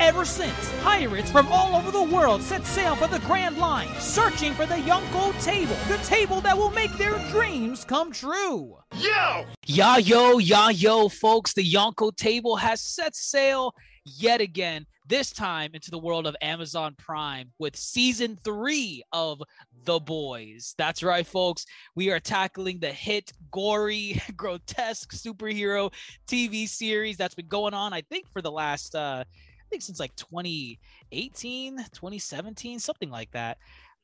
Ever since, pirates from all over the world set sail for the Grand Line, searching for the Yonko table, the table that will make their dreams come true. Yo! Ya yo, ya yo, folks, the Yonko table has set sail yet again, this time into the world of Amazon Prime with season three of The Boys. That's right, folks. We are tackling the hit, gory, grotesque superhero TV series that's been going on, I think, for the last, uh, I think since like 2018, 2017, something like that.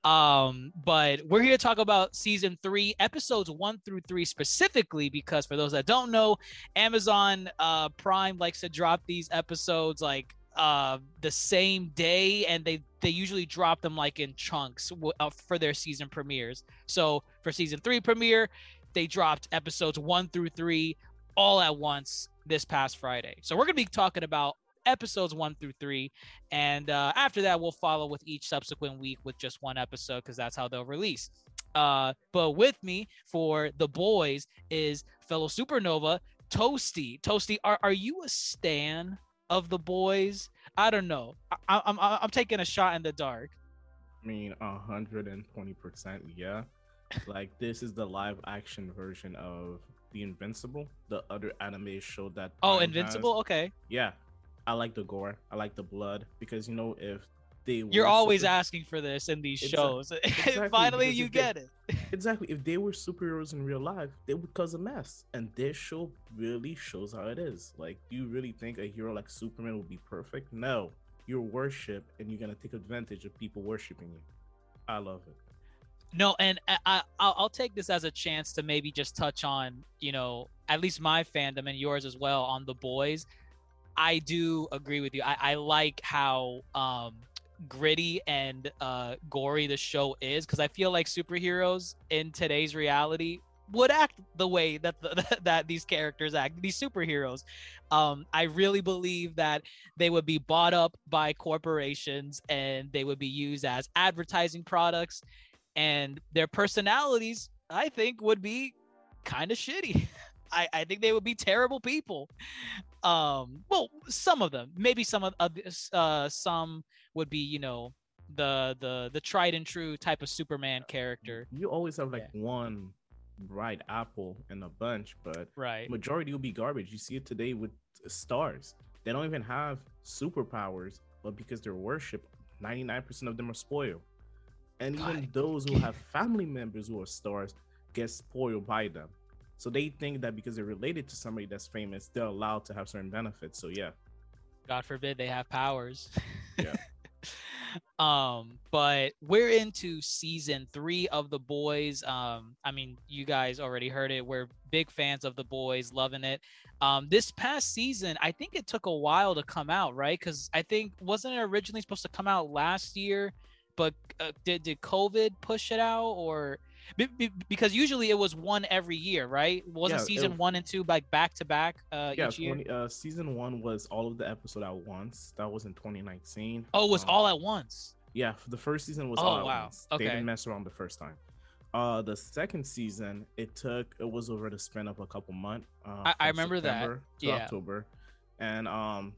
Um, but we're here to talk about season three, episodes one through three specifically, because for those that don't know, Amazon uh, Prime likes to drop these episodes like uh, the same day, and they they usually drop them like in chunks w- uh, for their season premieres. So for season three premiere, they dropped episodes one through three all at once this past Friday. So we're gonna be talking about episodes one through three. And uh, after that, we'll follow with each subsequent week with just one episode because that's how they'll release. Uh, but with me for the boys is fellow supernova Toasty. Toasty, are, are you a stan of the boys? I don't know. I, I'm I'm taking a shot in the dark. I mean, hundred and twenty percent, yeah. Like this is the live action version of the Invincible, the other anime show that. Oh, Prime Invincible. has. Okay. Yeah, I like the gore. I like the blood because you know if they You're always super- asking for this in these Exa- shows. exactly, Finally, you if they- get it. exactly if they were superheroes in real life, they would cause a mess. And this show really shows how it is. Like, do you really think a hero like Superman would be perfect? No, you're worshipped, and you're gonna take advantage of people worshiping you. I love it. No, and I, I I'll, I'll take this as a chance to maybe just touch on you know at least my fandom and yours as well on the boys. I do agree with you. I, I like how um gritty and uh gory the show is because I feel like superheroes in today's reality would act the way that the, that these characters act these superheroes um i really believe that they would be bought up by corporations and they would be used as advertising products and their personalities i think would be kind of shitty I, I think they would be terrible people um well some of them maybe some of uh some would be you know the the the tried and true type of superman character You always have like one bright apple in a bunch, but right majority will be garbage. You see it today with stars. They don't even have superpowers, but because they're worshipped, 99% of them are spoiled. And even those who have family members who are stars get spoiled by them. So they think that because they're related to somebody that's famous, they're allowed to have certain benefits. So yeah, god forbid they have powers. Yeah. um but we're into season three of the boys. Um i mean you guys already heard it. We're big fans of the boys loving it. Um this past season i think it took a while to come out right? Because i think wasn't it originally supposed to come out last year but uh, did, did covid push it out or be, be- because usually it was one every year right wasn't Yeah, it season was- one and two like back to back uh yeah. each year 20, uh, season one was all of the episode at once. That was in 2019. oh it was Um, all at once Yeah, the first season was Oh, all at wow. once. Okay. They didn't mess around the first time. Uh, the second season, it took it was over the span of a couple months. Uh, I- I remember that. September to Yeah. October, and um,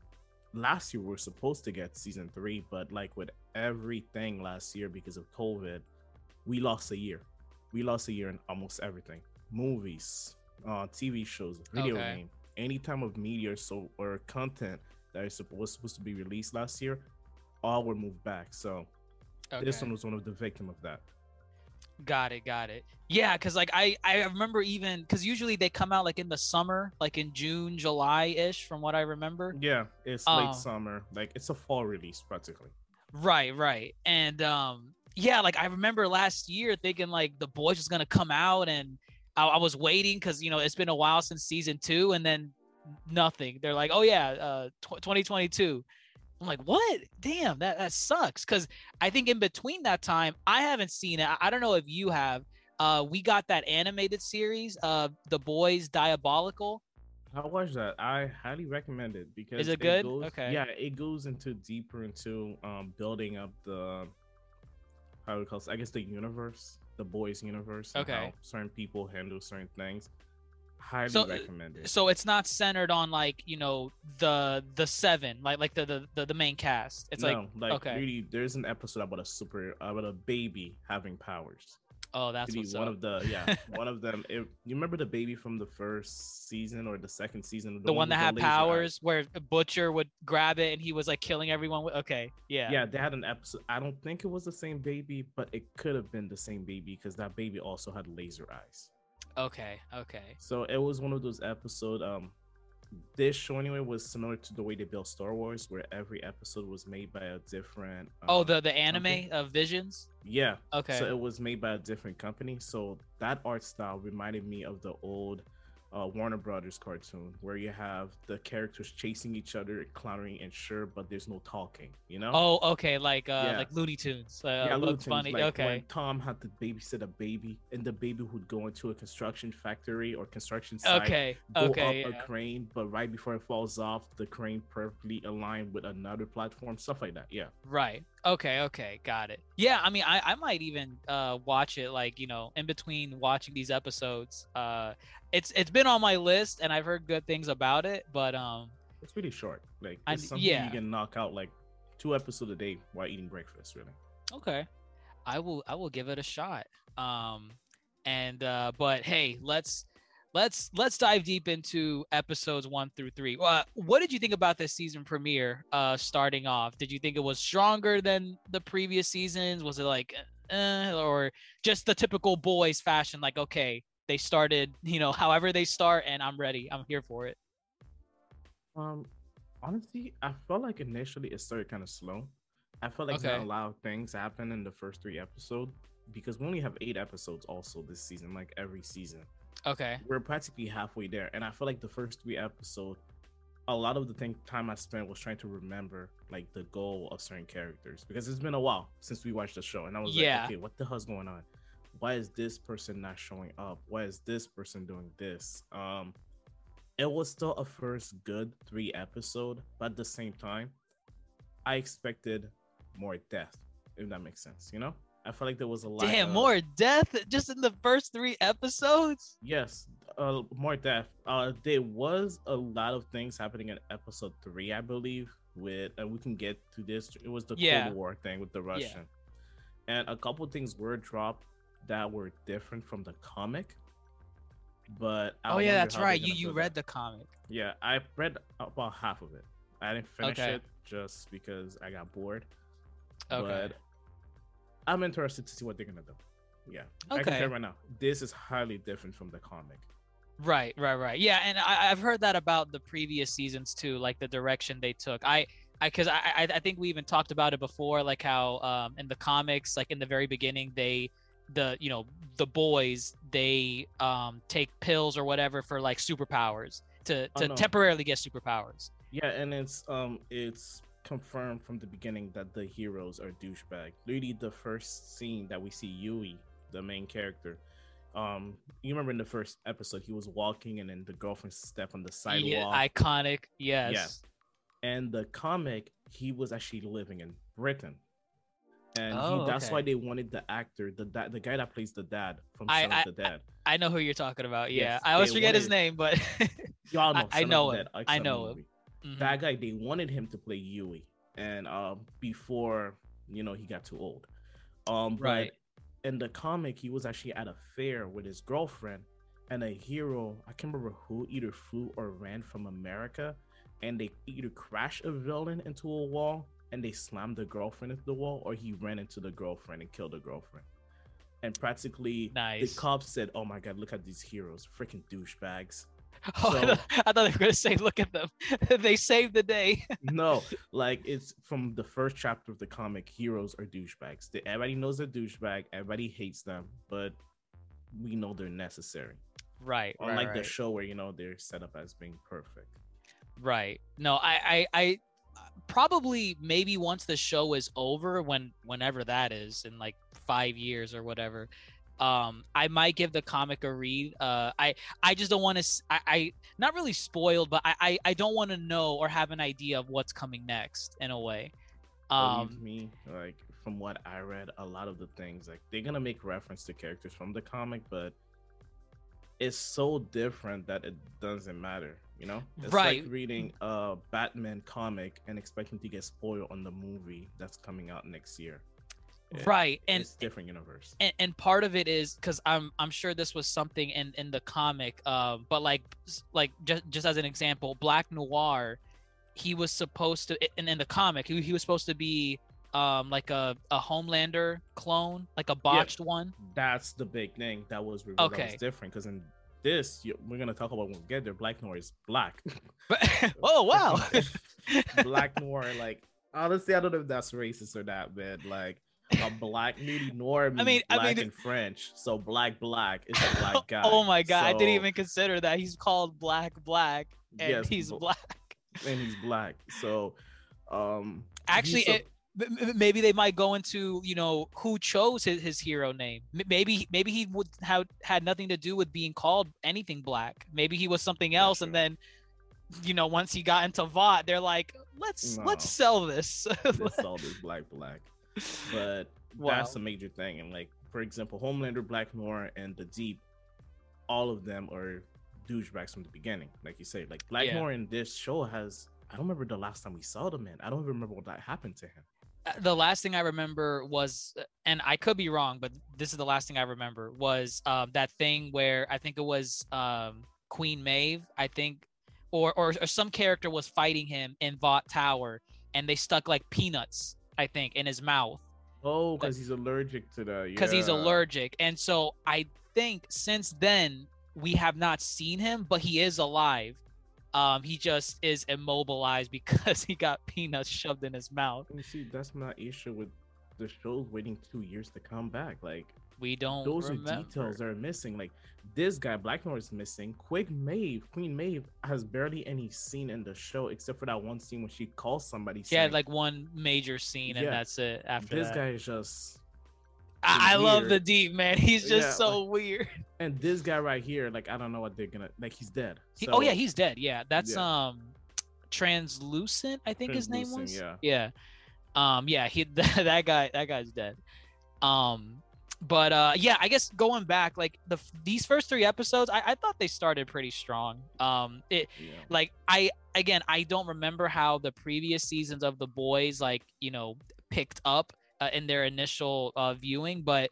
last year we were supposed to get season three, but like with everything last year because of COVID, we lost a year. We lost a year in almost everything: movies, uh, TV shows, video Okay. game, any type of media or so or content that is supposed was supposed to be released last year, all were moved back. So this one was one of the victim of that. Got it, got it. Yeah, because like I I remember even because usually they come out like in the summer, like in June, July ish, from what I remember. Yeah, it's Um, late summer. Like it's a fall release practically. Right, right. And um yeah, like I remember last year thinking like the boys was gonna come out and I, I was waiting because you know it's been a while since season two and then nothing. They're like, oh yeah, uh tw- 2022. I'm like, what? Damn, that that sucks. Cause I think in between that time, I haven't seen it. I, I don't know if you have. Uh we got that animated series, uh The Boys Diabolical. I watched that. I highly recommend it because is it good? goes- Okay. Yeah, it goes into deeper into um building up the do we call? I guess the universe, the boys universe. Okay. how certain people handle certain things. Highly So, uh, recommend it. So it's not centered on like, you know, the the seven, like like the the, the, the main cast. It's like like okay. really, there's an episode about a super about a baby having powers. Oh that's one up. of the yeah, one of them. It, you remember the baby from the first season or the second season? the one that had laser eyes? powers where Butcher would grab it and he was like killing everyone with okay. Yeah. Yeah, they had an episode. I don't think it was the same baby, but it could have been the same baby because that baby also had laser eyes. Okay. Okay. So it was one of those episodes. Um, this show anyway was similar to the way they built Star Wars, where every episode was made by a different. Oh, um, the the anime company. of Visions. yeah. Okay. So it was made by a different company. So that art style reminded me of the old uh, Warner Brothers cartoon, where you have the characters chasing each other, clowning and sure, but there's no talking. You know? oh, okay. Like uh Yeah. like Looney Tunes. Uh, yeah, Looney Tunes, Bunny. like okay. When Tom had to babysit a baby, and the baby would go into a construction factory or construction site, Okay. go Okay. up yeah. a crane, but right before it falls off, the crane perfectly aligned with another platform, stuff like that. Yeah, Right. Okay. Okay. Got it. Yeah. I mean, I, I might even uh, watch it like you know in between watching these episodes. Uh, it's it's been on my list and I've heard good things about it, but um, it's really short. Like I- something yeah. you can knock out like two episodes a day while eating breakfast. Really. okay, I will I will give it a shot. Um, and uh, but hey, let's let's let's dive deep into episodes one through three. Uh, what did you think about this season premiere? Uh, starting off, did you think it was stronger than the previous seasons? Was it like, eh, or just the typical boys fashion? Like, okay, they started, you know, however they start, and I'm ready. I'm here for it. Um, honestly, I felt like initially it started kind of slow. I felt like not Okay. a lot of things happened in the first three episodes because we only have eight episodes also this season, like every season. Okay. we're practically halfway there and i feel like the first three episodes a lot of the thing, time i spent was trying to remember like the goal of certain characters because it's been a while since we watched the show and i was Yeah. like okay what the hell's going on why is this person not showing up why is this person doing this um it was still a first good three episode but at the same time i expected more death if that makes sense you know i felt like there was a lot Damn, of- more death just in the first three episodes. Yes, uh, more death. Uh, there was a lot of things happening in episode three, I believe. With and we can get to this. It was the Yeah. Cold War thing with the Russian, and a couple things were dropped that were different from the comic. But I oh yeah, that's right. You you read that. the comic. Yeah, I read about half of it. I didn't finish Okay. it just because I got bored. Okay. But I'm interested to see what they're gonna do. Yeah. I can Okay. tell right now. This is highly different from the comic. Right, right, right. Yeah, and I, I've heard that about the previous seasons too, like the direction they took. I, I, because I, I, I think we even talked about it before, like how um, in the comics, like in the very beginning, they, the you know the boys, they um take pills or whatever for like superpowers to Oh, to no. temporarily get superpowers. Yeah, and it's um it's confirmed from the beginning that the heroes are douchebag. Literally the first scene that we see Huey, the main character. Um you remember in the first episode he was walking and then the girlfriend stepped on the Yeah, sidewalk. iconic. Yes. and the comic he was actually living in Britain. And Oh, he, that's why they wanted the actor, the da- the guy that plays the dad from I- Shaun I- of the Dead. I know who you're talking about. Yeah, Yes, I always forget his name, but Y'all know I- I know him. I know him. Mhm. that guy they wanted him to play Huey, and um before you know he got too old, um Right. in the comic he was actually at a fair with his girlfriend, and a hero I can't remember who either flew or ran from America, and they either crashed a villain into a wall and they slammed the girlfriend into the wall, or he ran into the girlfriend and killed the girlfriend. and practically Nice. the cops said, "Oh my god, look at these heroes, freaking douchebags." Oh, I, So- thought, I thought they were gonna say, "Look at them, they saved the day." no, like it's from the first chapter of the comic. Heroes are douchebags. Everybody knows they're douchebag. Everybody hates them, but we know they're necessary. right, right, Unlike right. the show where you know they're set up as being perfect. Right. No, I, I, I probably maybe once the show is over, when whenever that is, in like five years or whatever, um, I might give the comic a read. Uh, I, I just don't want to. I, I, not really spoiled, but I, I, I don't want to know or have an idea of what's coming next in a way. Believe Um, me, like from what I read, a lot of the things like they're gonna make reference to characters from the comic, but it's so different that it doesn't matter. You know, it's Right. like reading a Batman comic and expecting to get spoiled on the movie that's coming out next year. Right, and different universe. and, and part of it is because I'm I'm sure this was something in in the comic, um, but like like just just as an example, Black Noir, he was supposed to and in the comic he, he was supposed to be um like a a Homelander clone, like a botched one. That's the big thing that was revealed. That Okay. was different because in this you, we're gonna talk about when we get there. Black Noir is black. Oh wow, black noir like honestly i don't know if that's racist or not but like a black lady noir I mean- I black mean- in french so black black is a black guy oh my god, I didn't even consider that he's called Black Black and yes, he's black. and he's black so um Actually, a- it, maybe they might go into you know who chose his, his hero name. Maybe maybe he would have had nothing to do with being called anything black. Maybe he was something else, and then you know once he got into Vought, they're like, let's let's sell this. it's all this black black but that's a major thing and like for example homelander black noir and the deep all of them are douchebags from the beginning like you say. Like black Yeah. in this show has i don't remember the last time we saw the man. I don't even remember what that happened to him. Uh, the last thing I remember was, and I could be wrong, but this is the last thing I remember was um, that thing where I think it was um, Queen Maeve, I think, or, or or some character was fighting him in Vought Tower, and they stuck like peanuts, I think, in his mouth Oh, because he's allergic to the. because he's allergic, and so I think since then we have not seen him, but he is alive. Um, he just is immobilized because he got peanuts shoved in his mouth. You see, that's my issue with the shows waiting two years to come back. Like We don't those remember. details that are missing. Like this guy, Black Noir is missing. Quick Maeve, Queen Maeve has barely any scene in the show except for that one scene when she calls somebody. He had like one major scene, and Yeah. that's it. After this that. guy is just I, I love the deep man. He's just Yeah, so weird. and this guy right here, like I don't know what they're gonna like. He's dead. He- oh yeah, he's dead. Yeah, that's Yeah. um, translucent. I think his name was. Yeah. Yeah. Um. Yeah. He that guy. That guy's dead. Um. But uh, yeah, I guess going back, like the these first three episodes, I, I thought they started pretty strong. Um, it yeah. like I again I don't remember how the previous seasons of the boys like you know picked up uh, in their initial uh, viewing, but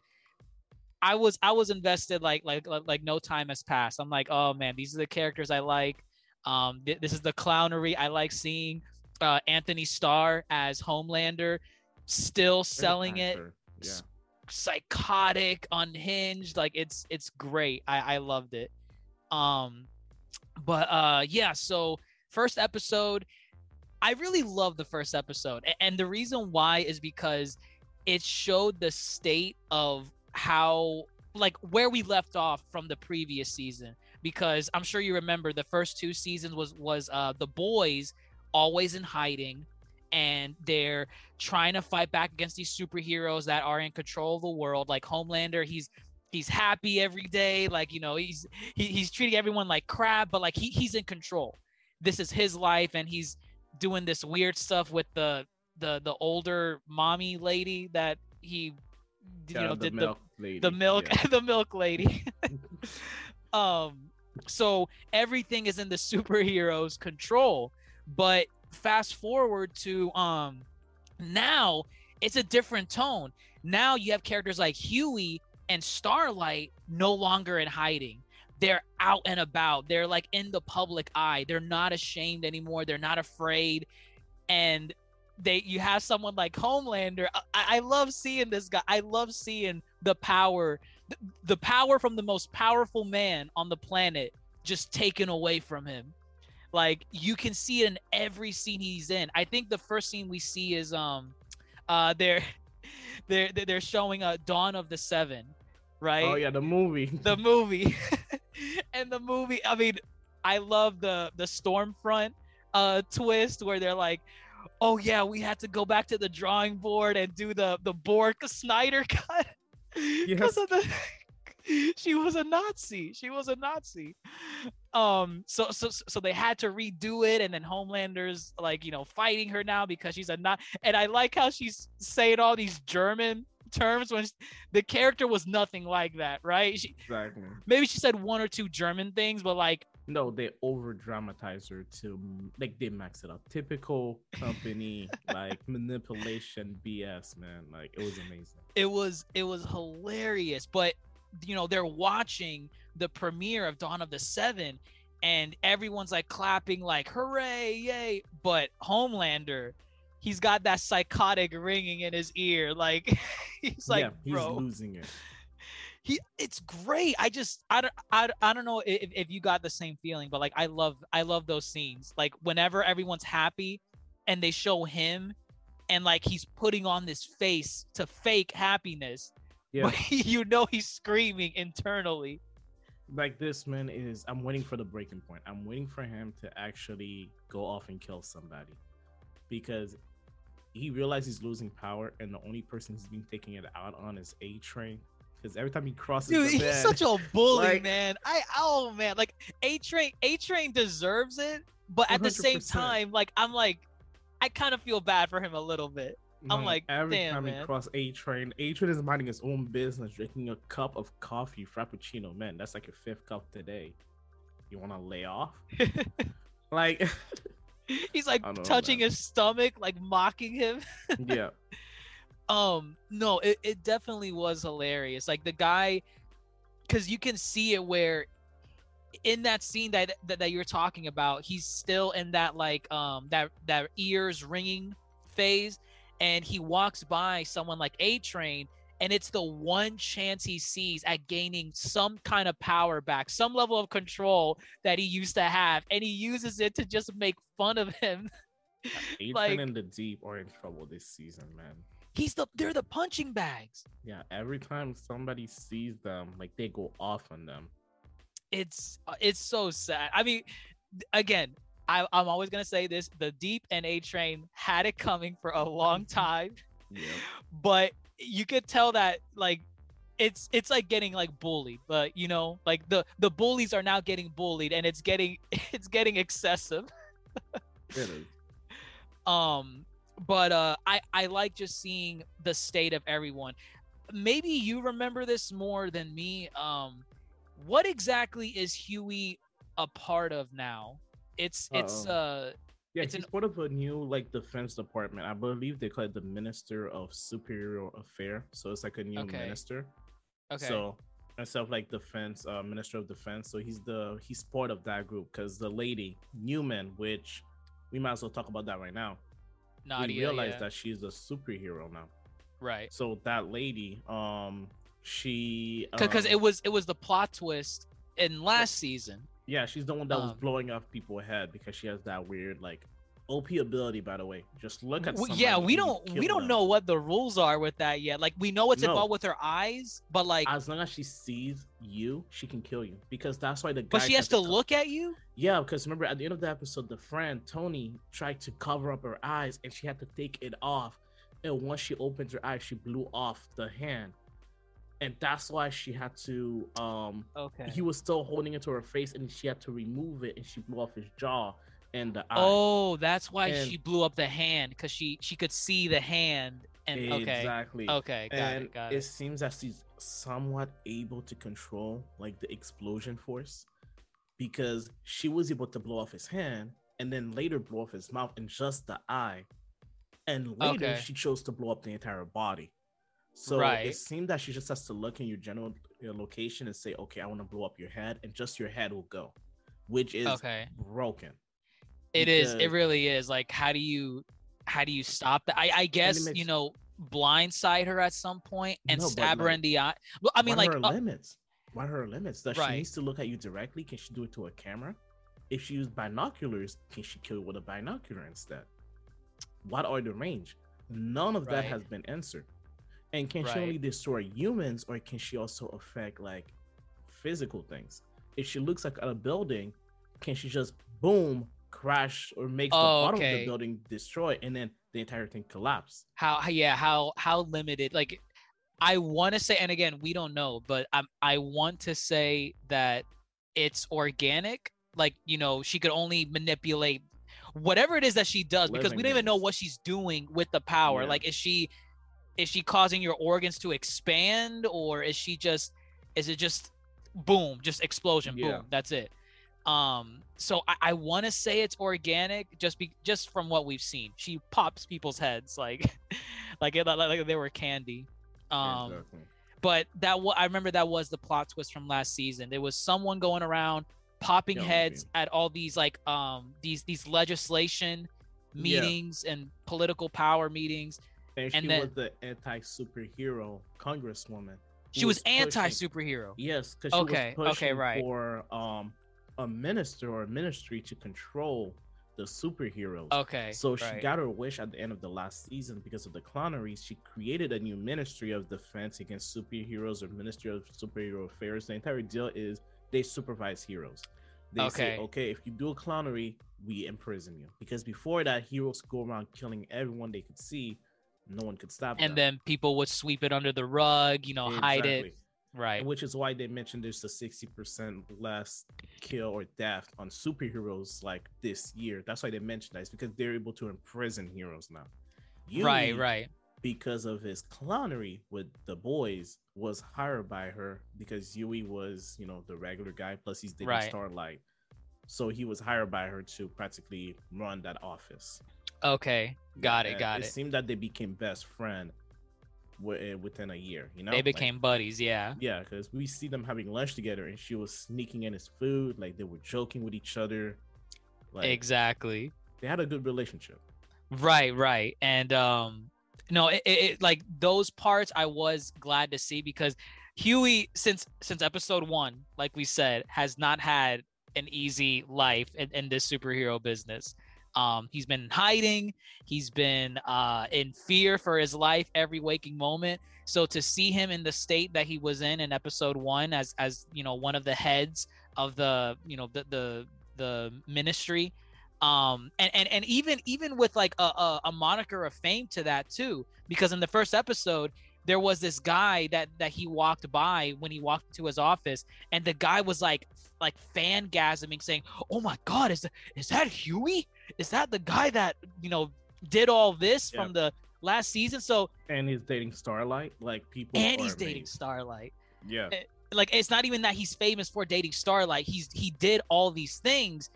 I was I was invested like like like like no time has passed. I'm like, oh man, these are the characters I like. Um, th- this is the clownery I like seeing. Uh, Anthony Starr as Homelander, still selling it. Yeah. Psychotic unhinged like it's it's great. I i loved it. Um but uh yeah so first episode i really love the first episode. A- and the reason why is because it showed the state of how like where we left off from the previous season. Because i'm sure you remember the first two seasons was was uh the boys always in hiding and they're trying to fight back against these superheroes that are in control of the world like homelander he's he's happy every day like you know he's he, he's treating everyone like crap but like he, he's in control this is his life and he's doing this weird stuff with the the the older mommy lady that he you Yeah, know the did milk lady. the the milk yeah. the milk lady um so everything is in the superheroes control but fast forward to um now it's a different tone. Now you have characters like huey and starlight no longer in hiding. They're out and about. They're like in the public eye. They're not ashamed anymore. They're not afraid. And they you have someone like homelander. I, I love seeing this guy. I love seeing the power the, the power from the most powerful man on the planet just taken away from him like you can see it in every scene he's in. I think the first scene we see is um uh they're they're they're showing a uh, dawn of the seven right? Oh yeah the movie. The movie. And the movie i mean i love the the stormfront uh twist where they're like oh yeah we had to go back to the drawing board and do the the borg snyder cut. Because of the she was a Nazi. She was a Nazi. Um, so so so they had to redo it, and then Homelander's like you know fighting her now because she's a not. And I like how she's saying all these German terms when she, the character was nothing like that, right? She, exactly. Maybe she said one or two German things, but like no, they over dramatize her to like they max it up. Typical company like manipulation BS, man. Like it was amazing. It was it was hilarious, but you know they're watching the premiere of Dawn of the Seven, and everyone's like clapping like hooray, yay! But Homelander, he's got that psychotic ringing in his ear, like he's like, yeah, he's bro. losing it he it's great i just i don't i, I don't know if, if you got the same feeling but like i love i love those scenes like whenever everyone's happy and they show him and like he's putting on this face to fake happiness yeah. but you know he's screaming internally like this man is i'm waiting for the breaking point i'm waiting for him to actually go off and kill somebody because he realizes he's losing power and the only person he's been taking it out on is a train because every time he crosses, dude, he's bed, such a bully, like, man. I oh man, like A Train, A Train deserves it, but at 100%. the same time, like I'm like, I kind of feel bad for him a little bit. I'm like, every Damn, time man. he cross A Train, A Train is minding his own business, drinking a cup of coffee, frappuccino. Man, that's like a fifth cup today. You want to lay off? like, he's like touching his stomach, like mocking him. yeah um no it, it definitely was hilarious like the guy because you can see it where in that scene that, that that you're talking about he's still in that like um that that ears ringing phase and he walks by someone like a train and it's the one chance he sees at gaining some kind of power back some level of control that he used to have and he uses it to just make fun of him A like, and the deep are in trouble this season man He's the they're the punching bags. Yeah, every time somebody sees them, like they go off on them. It's uh, it's so sad. I mean, again, I, I'm always gonna say this: the Deep and A Train had it coming for a long time, yeah. but you could tell that like it's it's like getting like bullied but you know like the the bullies are now getting bullied and it's getting it's getting excessive is um but uh, I I like just seeing the state of everyone. Maybe you remember this more than me. Um, what exactly is huey a part of now? It's it's Uh-oh. uh yeah, it's he's an... part of a new like defense department. I believe they call it the Minister of Superior Affair. So it's like a new okay. minister. Okay. So instead of like defense, uh, Minister of Defense. So he's the he's part of that group because the lady Neuman, which we might as well talk about that right now. Nadia, we realize yeah. that she's a superhero now. Right. So that lady, um, she because um, it was it was the plot twist in last season. Yeah, she's the one that um, was blowing off people's head because she has that weird like OP ability, by the way. Just look at. yeah, we don't we don't them. know what the rules are with that yet. Like we know it's no. involved with her eyes, but like as long as she sees you, she can kill you because that's why the. But she has to, to look at you. Yeah, because remember at the end of the episode, the friend Tony tried to cover up her eyes, and she had to take it off. And once she opened her eyes, she blew off the hand and that's why she had to um okay he was still holding it to her face and she had to remove it and she blew off his jaw and the eye. Oh, that's why and she blew up the hand because she she could see the hand. And okay, exactly. Okay, got and it. Got it. It seems that she's somewhat able to control like the explosion force because she was able to blow off his hand and then later blow off his mouth and just the eye. And later okay. she chose to blow up the entire body. So right. it seemed that she just has to look in your general your location and say, okay, I want to blow up your head, and just your head will go, which is okay. broken. It is. It really is. Like, how do you, how do you stop that? I, I guess you know, blindside her at some point and No, stab her in the eye. Well, I mean, what like, are her uh, limits? What are her limits? Does Right. she needs to look at you directly? Can she do it to a camera? If she used binoculars, can she kill with a binocular instead? What are the range? None of that has been answered. And can she only destroy humans, or can she also affect like physical things? If she looks like at a building, can she just boom crash or make the Oh, bottom of the building destroy, and then the entire thing collapse? how yeah how how limited like i want to say and again we don't know but i i want to say that it's organic like you know she could only manipulate whatever it is that she does because we don't even know what she's doing with the power Yeah. like is she is she causing your organs to expand or is she just is it just boom just explosion Yeah. boom that's it um so i, I want to say it's organic just be just from what we've seen she pops people's heads like like it like, they were candy um Exactly. but that i remember that was the plot twist from last season there was someone going around popping heads at all these like um these these legislation Yeah. meetings and political power meetings and, and she then- was the anti-superhero congresswoman. she was pushing- anti superhero Yes, because she Okay, was okay, right. for um a minister or a ministry to control the superheroes. okay So she right. got her wish at the end of the last season because of the clownery. She created a new Ministry of Defense against superheroes or Ministry of Superhero Affairs. The entire deal is they supervise heroes. They say, Okay. okay, if you do a clownery, we imprison you. Because before that, heroes go around killing everyone they could see. No one could stop them. and then people would sweep it under the rug you know hide it right Which is why they mentioned there's a 60% less kill or death on superheroes like this year. That's why they mentioned that. It's because they're able to imprison heroes now. right Huey, right Because of his clownery with the boys, was hired by her because Huey was, you know, the regular guy. Plus, he's dating Right. Starlight. So he was hired by her to practically run that office. okay got it got it it seemed that they became best friend uh, within a year. You know, they Like, became buddies yeah yeah, because we see them having lunch together, and she was sneaking in his food. Like they were joking with each other. Like exactly they had a good relationship. Right, right. And um no, it, it, like those parts I was glad to see because Huey since since episode 1, like we said, has not had an easy life in, in this superhero business. Um he's been hiding, he's been uh in fear for his life every waking moment. So to see him in the state that he was in in episode 1 as as, you know, one of the heads of the, you know, the the the ministry um and and, and even even with like a, a, a moniker of fame to that too because in the first episode there was this guy that that he walked by when he walked into his office and the guy was like like fangasming saying oh my god is is that huey is that the guy that you know did all this Yeah. from the last season so And he's dating Starlight. Like people. and he's dating amazed. starlight Yeah, eh, like it's not even that he's famous for dating Starlight. He's he did all these things,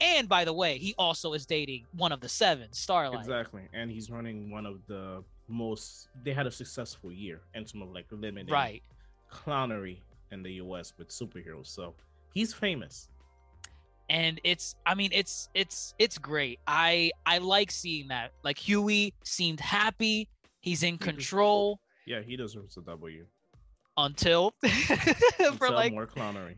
and by the way, he also is dating one of the seven, Starlight. exactly. And he's running one of the most. They had a successful year in terms of like limiting Right. clownery in the U.S. with superheroes. So he's famous. And it's I mean it's it's it's great. I I like seeing that. Like Huey seemed happy. He's in control Yeah, he deserves a W. until for Until like more clownery.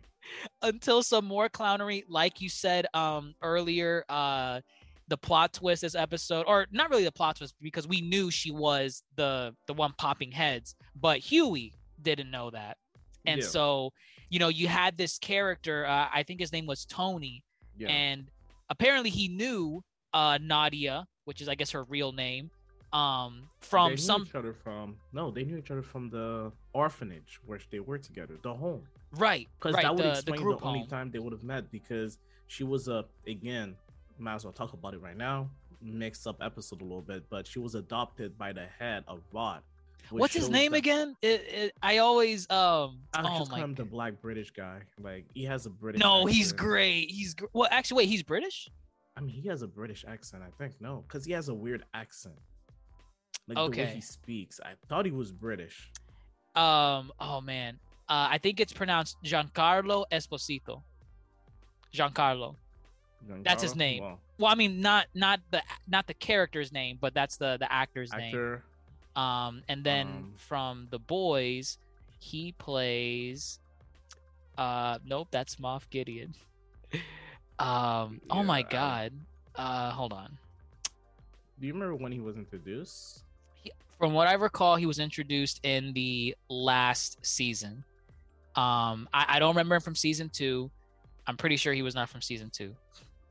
until some more clownery like you said um earlier uh the plot twist this episode or not really the plot twist because we knew she was the the one popping heads but huey didn't know that and Yeah. so you know you had this character uh, i think his name was tony Yeah. and apparently he knew uh nadia which is i guess her real name um from some each other from no, they knew each other from the orphanage where they were together, the home. right Because right that would the, the explain the, group only home time they would have met because she was a again, might as well talk about it right now. Mixed up episode a little bit, but she was adopted by the head of Vought. What's his name that- again it, it, i always um I oh just my him the black British guy. Like he has a British. No, he's great. He's gr- well, actually, wait, he's British. I mean, he has a British accent. I think no, because he has a weird accent. Like the way he speaks, I thought he was British. Um, oh man, uh, I think it's pronounced Giancarlo Esposito. Giancarlo. That's his name. Well, Well, I mean, not not the not the character's name, but that's the the actor's name. Um, and then Um. from the boys, he plays. Uh, nope, that's Moff Gideon. um, oh my Yeah. god. Uh, hold on. Do you remember when he was introduced? He, from what I recall, he was introduced in the last season. Um, I, I don't remember him from season two. I'm pretty sure he was not from season two.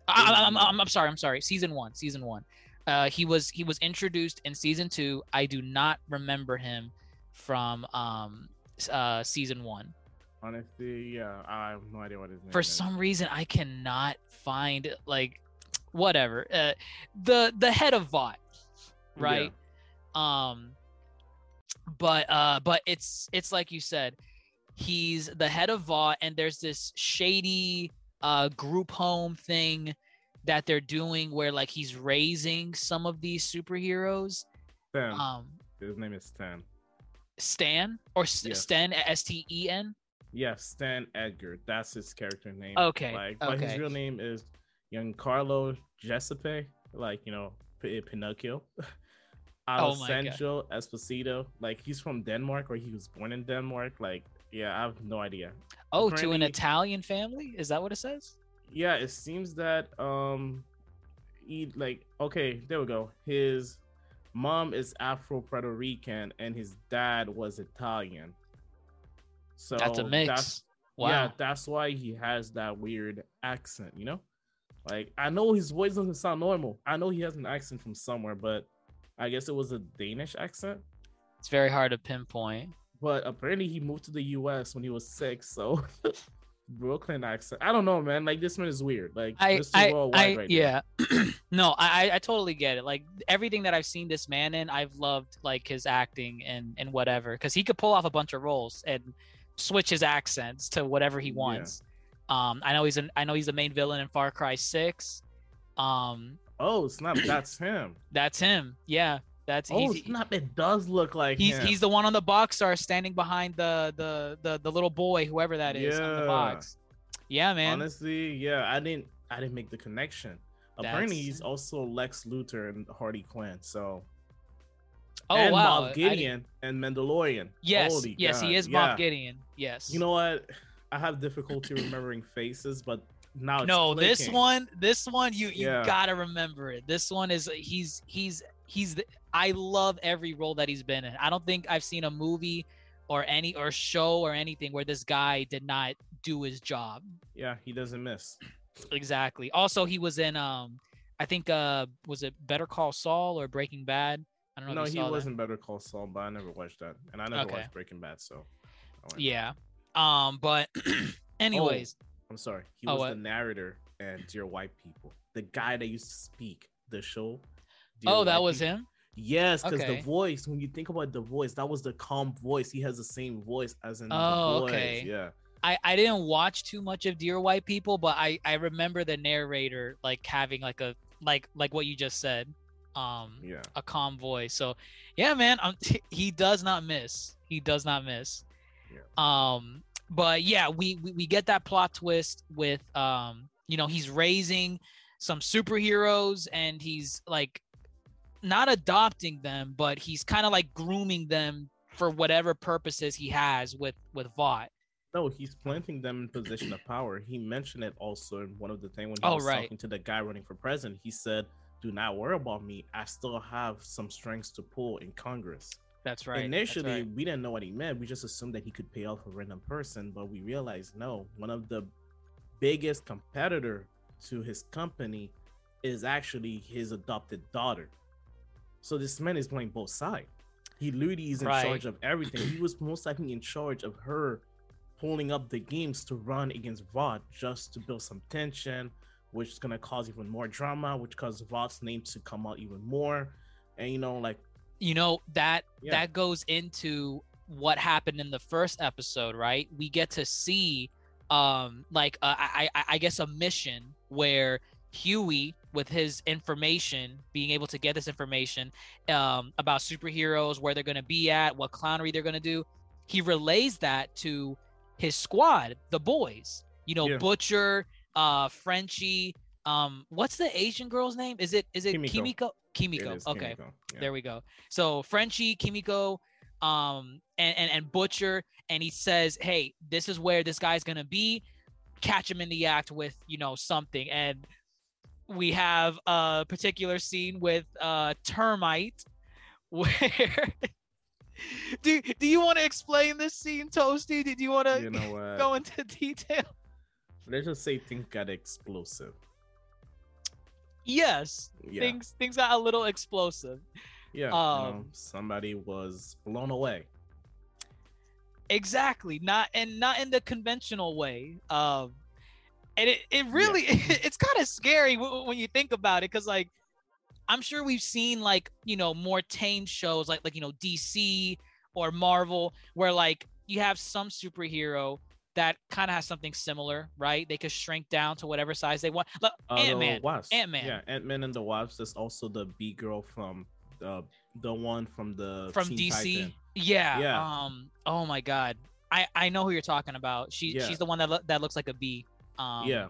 I, I, I'm, I'm, I'm sorry. I'm sorry. Season one. Season one. Uh, he was he was introduced in season two. I do not remember him from um uh season one. Honestly, yeah, I have no idea what his name For is. some reason, I cannot find like whatever. Uh, the the head of Vought, right? um but uh but it's it's like you said he's the head of Vought and there's this shady uh group home thing that they're doing where like he's raising some of these superheroes Stan. um his name is Stan. stan or S- Yes. sten s-t-e-n Yeah, Stan Edgar. That's his character name. Okay, Like, but his real name is Giancarlo Giuseppe. Like, you know, P- Pinocchio. Oh. Alessandro Esposito. Like, he's from Denmark or he was born in Denmark. Like, yeah, I have no idea. oh to an italian family is that what it says Yeah, it seems that um, he like okay, there we go. His mom is Afro Puerto Rican and his dad was Italian. So that's a mix wow Yeah, that's why he has that weird accent, you know? Like I know his voice doesn't sound normal. I know he has an accent from somewhere, but I guess it was a Danish accent. it's very hard to pinpoint But apparently he moved to the US when he was six, so Brooklyn accent. I don't know, man. Like this man is weird. Like I, this is I, worldwide I right yeah. no, I, I totally get it. Like everything that I've seen this man in, I've loved like his acting and and whatever, because he could pull off a bunch of roles and switch his accents to whatever he Yeah. wants. Um, I know he's an, I know he's the main villain in Far Cry Six. Um, Oh snap! That's him. that's him. Yeah, that's oh, easy. Oh he's, snap! It does look like he's him. he's the one on the box star standing behind the the the the little boy, whoever that is on the Yeah. box. Yeah, man. honestly, yeah. I didn't. I didn't make the connection. Apparently, he's also Lex Luthor and Harley Quinn. So oh and wow, Moff Gideon and Mandalorian. Yes, Holy yes, he God, is yeah. Moff Gideon. Yes. You know what? I have difficulty remembering faces, but now it's no, this one, this one, you you Yeah. gotta remember it. This one is he's he's he's. The, I love every role that he's been in. I don't think I've seen a movie or any or show or anything where this guy did not do his job Yeah, he doesn't miss. exactly. Also, he was in um, I think uh, was it Better Call Saul or Breaking Bad? I don't know. No, he wasn't Better Call Saul, but I never watched that, and I never Okay. watched Breaking Bad. So, Yeah. Um, but anyways, I'm sorry. He Oh, was what? the narrator and Dear White People, the guy that used to speak the show. Dear oh, that was People. him. Yes, because Okay. the voice. When you think about the voice, that was the calm voice. He has the same voice as in Oh, the boys. okay. Yeah. I, I didn't watch too much of Dear White People, but I, I remember the narrator like having like a like like what you just said, um, Yeah. a calm voice. So, yeah, man, um, he does not miss. He does not miss. Yeah. Um, but yeah, we, we we get that plot twist with um, you know, he's raising some superheroes and he's like not adopting them, but he's kind of like grooming them for whatever purposes he has with with Vought. No, he's planting them in position of power. He mentioned it also in one of the thing when he Oh, was right. talking to the guy running for president. He said, "Do not worry about me. I still have some strings to pull in Congress." That's right. that's Initially, right. we didn't know what he meant. We just assumed that he could pay off a random person, but we realized no. One of the biggest competitor to his company is actually his adopted daughter. So this man is playing both sides. He literally is in Right. charge of everything. He was most likely in charge of her pulling up the games to run against Vought just to build some tension, which is gonna cause even more drama, which causes Vought's name to come out even more. And you know, like you know that Yeah. that goes into what happened in the first episode right we get to see um like uh, I, I i guess a mission where huey with his information being able to get this information um about superheroes where they're going to be at what clownery they're going to do he relays that to his squad the boys you know Yeah. butcher uh frenchie um what's the asian girl's name is it is it Kimiko. kimiko Kimiko. It Okay. Kimiko, yeah. There we go. So Frenchie, Kimiko, um, and, and and Butcher, and he says, "Hey, this is where this guy's gonna be. Catch him in the act with you know something." And we have a particular scene with uh Termite, where do do you want to explain this scene, Toasty? Did you want to You know go into detail? Let's just say things got explosive. Yes, Yeah. things things got a little explosive. yeah. you know, um, somebody was blown away. exactly not and not in the conventional way um and it, it really it's kind of scary when you think about it because like i'm sure we've seen like you know more tame shows like like you know dc or marvel where like you have some superhero that kind of has something similar right they could shrink down to whatever size they want Look, Uh, ant-man Wasp. Ant-Man. Yeah, Ant Man and the Wasp. There's also the B girl from the the one from the from Teen dc Titan. yeah Yeah. um oh my god i i know who you're talking about she Yeah. she's the one that lo- that looks like a bee um yeah,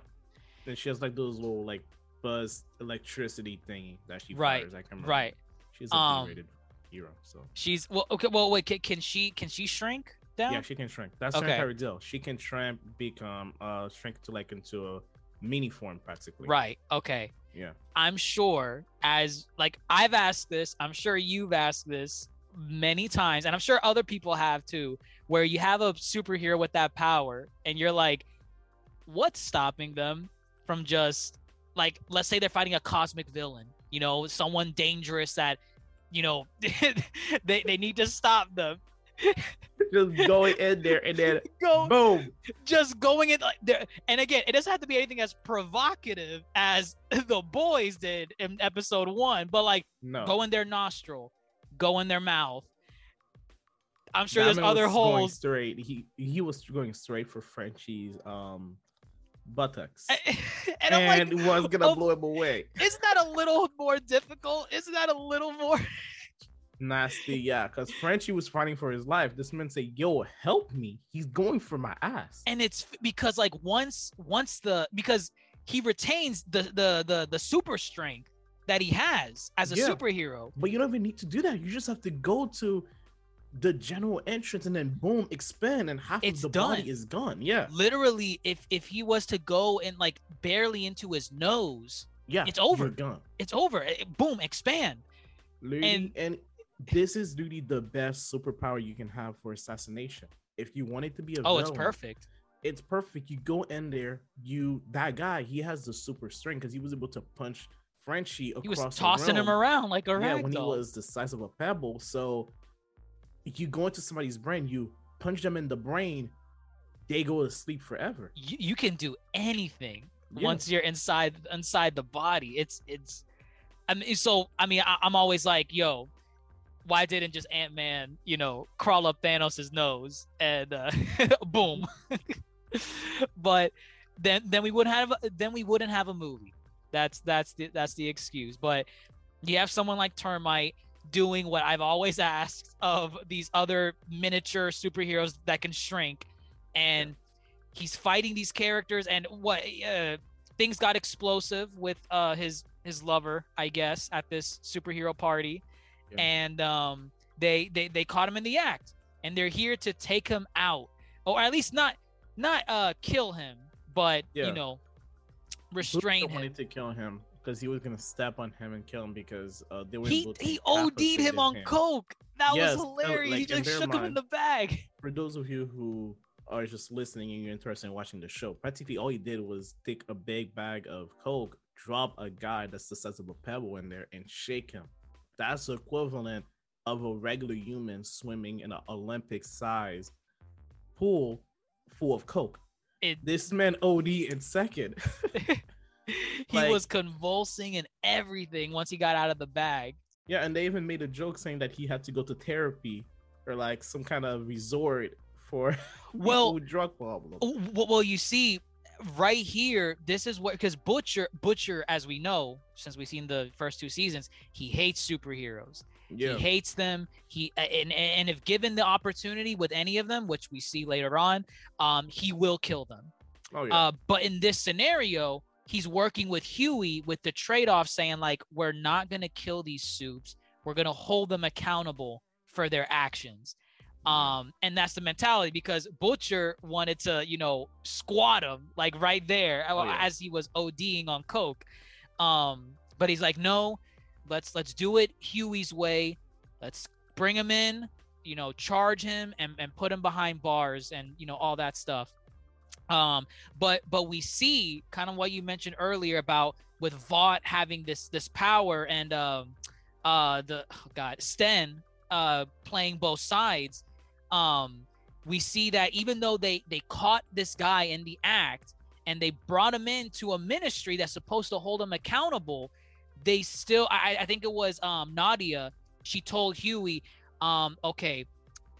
and she has like those little like buzz electricity thingy that she Right, fires. I can remember. right She's a Um, rated hero, so She's well. Okay. Well, wait. Can, can she? Can she shrink down? yeah, she can shrink. That's Okay. her entire deal. She can shrink, become uh shrink to like into a mini form practically. right. Okay. Yeah. I'm sure. As like I've asked this. I'm sure you've asked this many times, and I'm sure other people have too. Where you have a superhero with that power, and you're like, what's stopping them from just like, let's say they're fighting a cosmic villain. You know, someone dangerous that, you know, they they need to stop them. Just going in there and then Go boom. just going in like there and again it doesn't have to be anything as provocative as the boys did in episode one but like No. go in their nostril go in their mouth i'm sure That there's other holes straight. He he was going straight for Frenchie's um buttocks. and i'm like was oh, gonna oh, blow him away. isn't that a little more difficult isn't that a little more Nasty, yeah. Because Frenchie was fighting for his life. This man said, "Yo, help me! He's going for my ass." and it's because like once once the because he retains the the the, the super strength that he has as a Yeah. superhero But you don't even need to do that. You just have to go to the general entrance and then boom, expand, and half It's of the body is gone. Yeah, literally if if he was to go and like barely into his nose yeah. It's over. Gone. it's over It- boom expand And- and this is really the best superpower you can have for assassination. If you want it to be a oh it's perfect it's perfect. You go in there, you that guy, he has the super strength because he was able to punch Frenchie across he was tossing him around like a yeah, when he was the size of a pebble. So you go into somebody's brain, you punch them in the brain, they go to sleep forever. you, you can do anything Yeah. once you're inside inside the body it's it's i mean so i mean I, i'm always like yo why didn't just ant-man you know crawl up thanos's nose and uh boom but then then we wouldn't have then we wouldn't have a movie that's that's the that's the excuse but you have someone like termite doing what i've always asked of these other miniature superheroes that can shrink. And he's fighting these characters and what uh, things got explosive with uh his his lover i guess at this superhero party. Yeah. and um they they they caught him in the act and they're here to take him out. Or at least not not uh kill him but Yeah. you know restrain him. wanted to kill him because he was gonna step on him and kill him because uh, they were he he OD'd him on coke that Yes, was hilarious he like, and just shook him in the bag For those of you who are just listening and you're interested in watching the show, practically all he did was take a big bag of coke, drop a guy that's the size of a pebble in there, and shake him. That's the equivalent of a regular human swimming in an Olympic size pool full of coke. it This man OD in second. he Like- was convulsing and everything once he got out of the bag yeah, and they even made a joke saying that he had to go to therapy or like some kind of resort for Well- drug problems. Well, well, you see, right here, this is what because Butcher, Butcher, as we know, since we've seen the first two seasons, he hates superheroes. Yeah, He hates them. He and and if given the opportunity with any of them, which we see later on, um, he will kill them. oh yeah. Uh, but in this scenario, he's working with Huey with the trade-off saying like we're not going to kill these soups. We're going to hold them accountable for their actions. Um, and that's the mentality because Butcher wanted to, you know, squat him like right there Oh, yeah. as he was ODing on coke. Um, but he's like, no, let's let's do it Huey's way. Let's bring him in, you know, charge him and, and put him behind bars and you know all that stuff. Um, but but we see kind of what you mentioned earlier about with Vought having this this power and um uh the oh God Stan uh playing both sides. Um, we see that even though they they caught this guy in the act and they brought him into a ministry that's supposed to hold him accountable, they still I, I think it was um Nadia, she told Huey, um, okay,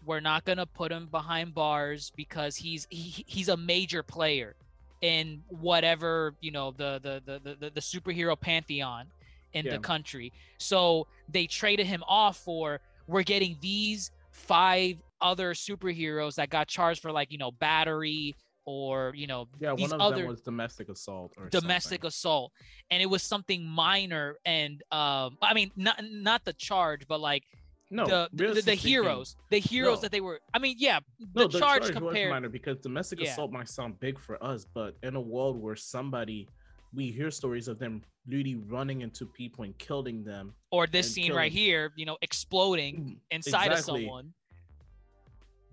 we're not gonna put him behind bars because he's he, he's a major player in whatever you know the the the the, the superhero pantheon in Yeah. the country. So they traded him off for we're getting these five other superheroes that got charged for like you know battery or you know Yeah, these one of other them was domestic assault or domestic something. assault and it was something minor and um i mean not not the charge but like No, the, the the heroes the heroes no. that they were i mean yeah No, the, charge, was compared minor because domestic Yeah. assault might sound big for us, but in a world where somebody, we hear stories of them literally running into people and killing them. or this scene right here you know exploding inside of someone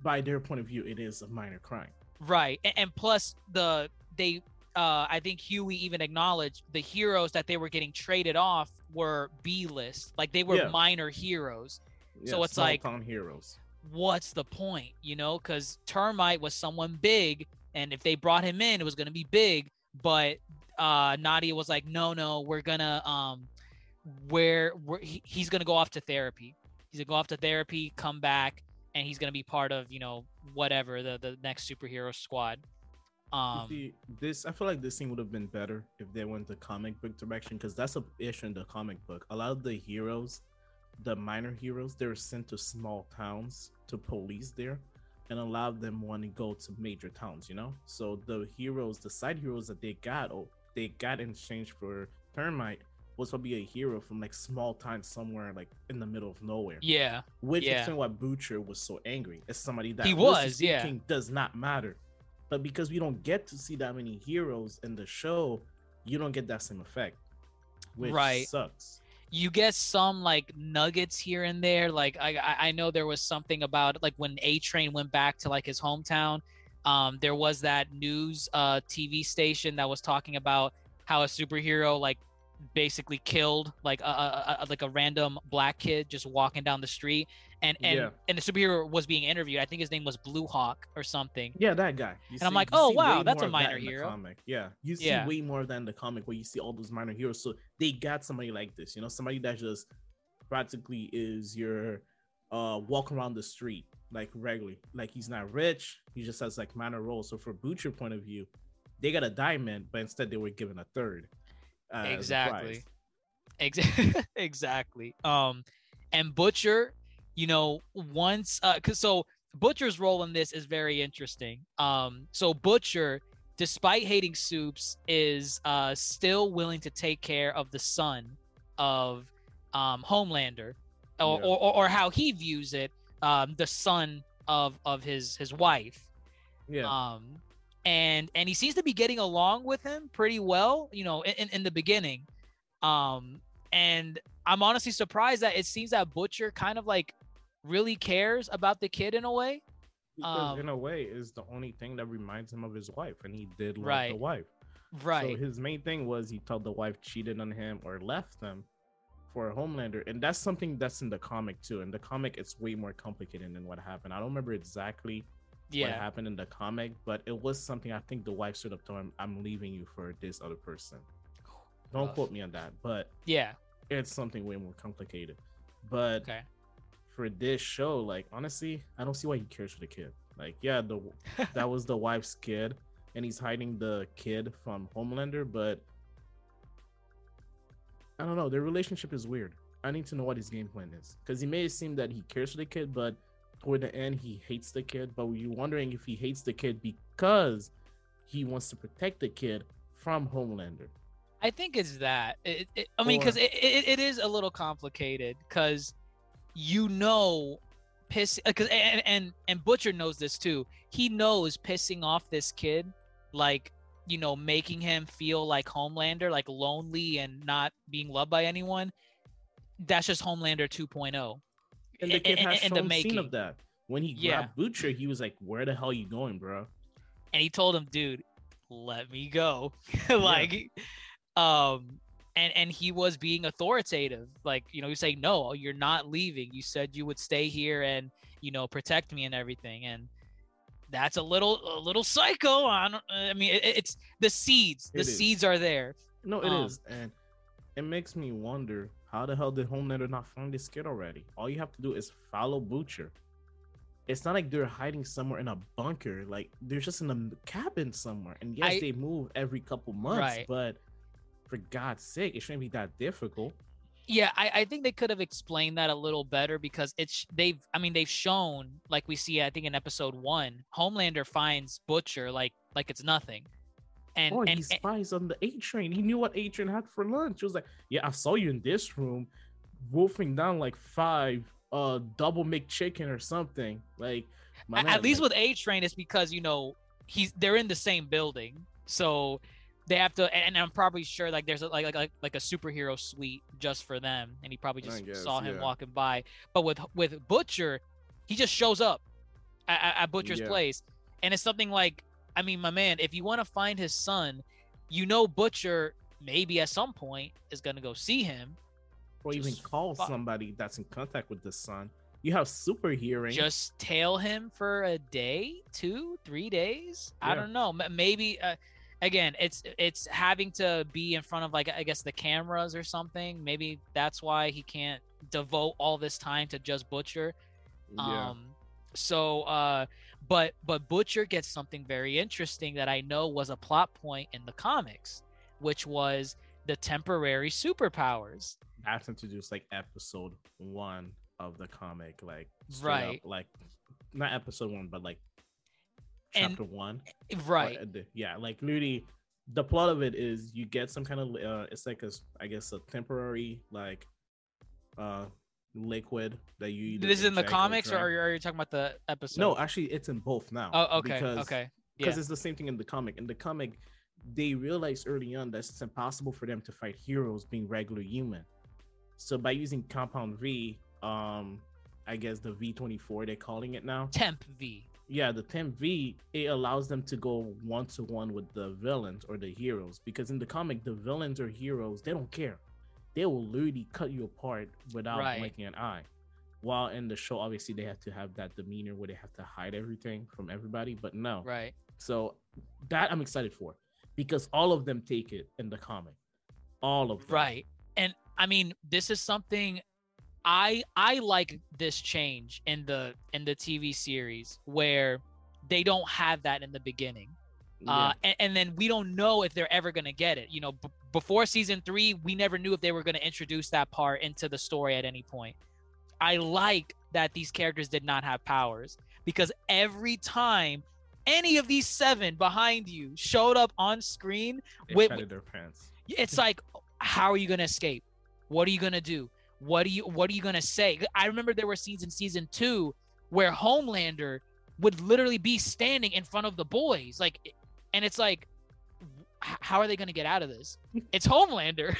By their point of view, it is a minor crime. right and, and plus the they uh i think huey even acknowledged the heroes that they were getting traded off were b list like they were Yeah. minor heroes So it's like- town heroes. what's the point, you know? Because Termite was someone big, and if they brought him in, it was gonna be big. But uh Nadia was like, no, no, we're gonna um, where he, he's gonna go off to therapy. He's gonna go off to therapy, come back, and he's gonna be part of you know whatever the the next superhero squad. Um, see, this I feel like this scene would have been better if they went the comic book direction because that's a issue in the comic book. A lot of the heroes, the minor heroes, they're sent to small towns to police there, and a lot of them want to go to major towns. You know, so the heroes, the side heroes that they got, oh, they got in exchange for Termite was probably a hero from like small town somewhere like in the middle of nowhere. yeah, Which Yeah. explains why Butcher was so angry. As somebody that He was, yeah. does not matter. But because we don't get to see that many heroes in the show, you don't get that same effect. Which Right. sucks. You get some like nuggets here and there. Like I I- know there was something about like when A Train went back to like his hometown. Um, there was that news uh TV station that was talking about how a superhero like basically killed like a, a, a like a random black kid just walking down the street and and Yeah. and the superhero was being interviewed i think his name was blue hawk or something Yeah, that guy. You And I'm like, oh, wow, that's a of that minor hero. Comic. Yeah, you see Yeah. way more of that in the comic where you see all those minor heroes. So they got somebody like this, you know, somebody that just practically is your uh walk around the street like regularly. Like he's not rich, he just has like minor roles. So for Butcher point of view, they got a diamond, but instead they were given a third. Uh, exactly. Ex- exactly um and butcher you know once uh cause so butcher's role in this is very interesting um so butcher despite hating soups is uh still willing to take care of the son of um homelander or, Yeah. or, or, or how he views it um the son of of his his wife Yeah. um and and he seems to be getting along with him pretty well you know in, in the beginning um and i'm honestly surprised that it seems that butcher kind of like really cares about the kid in a way because um, in a way is the only thing that reminds him of his wife, and he did love the wife. right So his main thing was he told the wife cheated on him or left them for a Homelander, and that's something that's in the comic too. In the comic, it's way more complicated than what happened. I don't remember exactly what yeah happened in the comic, but it was something I think the wife stood up to him. I'm leaving you for this other person. Don't Rough. quote me on that, but yeah it's something way more complicated. But okay for this show, like honestly, I don't see why he cares for the kid. Like, yeah, the that was the wife's kid, and he's hiding the kid from Homelander, but I don't know. Their relationship is weird. I need to know what his game plan is because he made it seem that he cares for the kid, but toward the end he hates the kid. But you're wondering if he hates the kid because he wants to protect the kid from Homelander. I think it's that. It, it, I mean, because it, it, is a little complicated because you know, piss uh, because and, and and Butcher knows this too. He knows pissing off this kid, like you know, making him feel like Homelander, like lonely and not being loved by anyone. That's just Homelander 2.0. And the kid has in the scene of that. When he Yeah. grabbed Butcher, he was like, "Where the hell you going, bro?" and he told him, dude, let me go. like, um, and and he was being authoritative. Like, you know, he's saying, no, you're not leaving. You said you would stay here and you know protect me and everything. And that's a little a little psycho. I. I mean, it, it's the seeds. The It is. seeds are there. No, it is, Um, and it makes me wonder how the hell did Homelander not find this kid already? All you have to do is follow Butcher. It's not like they're hiding somewhere in a bunker. Like they're just in a cabin somewhere. And yes, I- they move every couple months, Right. but for God's sake, it shouldn't be that difficult. Yeah, I, I think they could have explained that a little better because it's they've I mean they've shown like we see I think in episode one Homelander finds Butcher like like it's nothing, and oh, and, he and- spies on the A train. He knew what A train had for lunch. He was like, "Yeah, I saw you in this room, wolfing down like five uh double McChicken or something." Like, my A- man, at least like, with A Train, it's because you know he's they're in the same building, so they have to. And I'm probably sure like there's a, like like like like a superhero suite just for them, and he probably just guess, saw him yeah. walking by. But with with Butcher, he just shows up at, at- at Butcher's Yeah. place, and it's something like, I mean, my man, if you want to find his son, you know Butcher maybe at some point is gonna go see him. or even call fu- somebody that's in contact with the son. You have super hearing. just tail him for a day, two, three days. I don't know. Maybe uh, again, it's it's having to be in front of like I guess the cameras or something. Maybe that's why he can't devote all this time to just Butcher. yeah. Um, so uh, but but Butcher gets something very interesting that I know was a plot point in the comics, which was the temporary superpowers. that's introduced like episode one of the comic, like Right. up, like not episode one, but like And- chapter one. Right. uh, the- yeah, like literally, the plot of it is you get some kind of uh, it's like a I guess a temporary like uh liquid that you This is in the comics, or drink. are you, are you talking about the episode? no, actually, it's in both now. Oh, okay. because okay. because Yeah. it's the same thing in the comic. In the comic, they realized early on that it's impossible for them to fight heroes being regular human. So by using Compound V, um, I guess the V24 they're calling it now. Temp V. Yeah, the Temp V it allows them to go one to one with the villains or the heroes because in the comic the villains or heroes they don't care. They will literally cut you apart without Right. blinking an eye. While in the show, obviously they have to have that demeanor where they have to hide everything from everybody, but no. Right. So that I'm excited for because all of them take it in the comic. All of them. Right. And I mean, this is something I I like this change in the in the TV series where they don't have that in the beginning. Uh, and, and then we don't know if they're ever going to get it. You know, b- before season three, we never knew if they were going to introduce that part into the story at any point. I like that these characters did not have powers because every time any of these seven behind you showed up on screen, they with- shattered their pants. it's like how are you going to escape what are you going to do what are you what are you going to say i remember there were scenes in season 2 where homelander would literally be standing in front of the boys like and it's like how are they going to get out of this it's homelander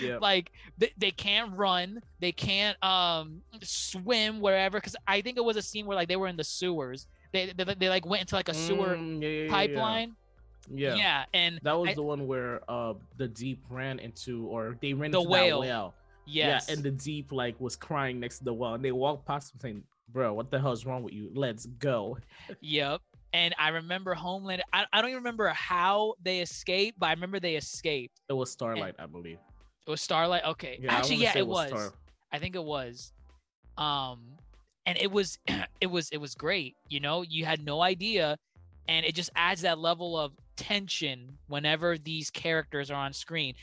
Yeah. like they, they can't run they can't um swim wherever because i think it was a scene where like they were in the sewers they they, they like went into like a sewer Mm, yeah, yeah, pipeline Yeah. yeah, and That was I- the one where uh the deep ran into or they ran The into whale. whale. yes Yeah, and the deep like was crying next to the well and they walked past him saying, Bro, what the hell's wrong with you? Let's go. Yep. And I remember Homeland. I, I don't even remember how they escaped, but I remember they escaped. It was Starlight, I believe. It was Starlight. Okay. Yeah, Actually, yeah, it was. Star- I think it was. Um, and it was, it was, it was great. You know, you had no idea, and it just adds that level of tension whenever these characters are on screen.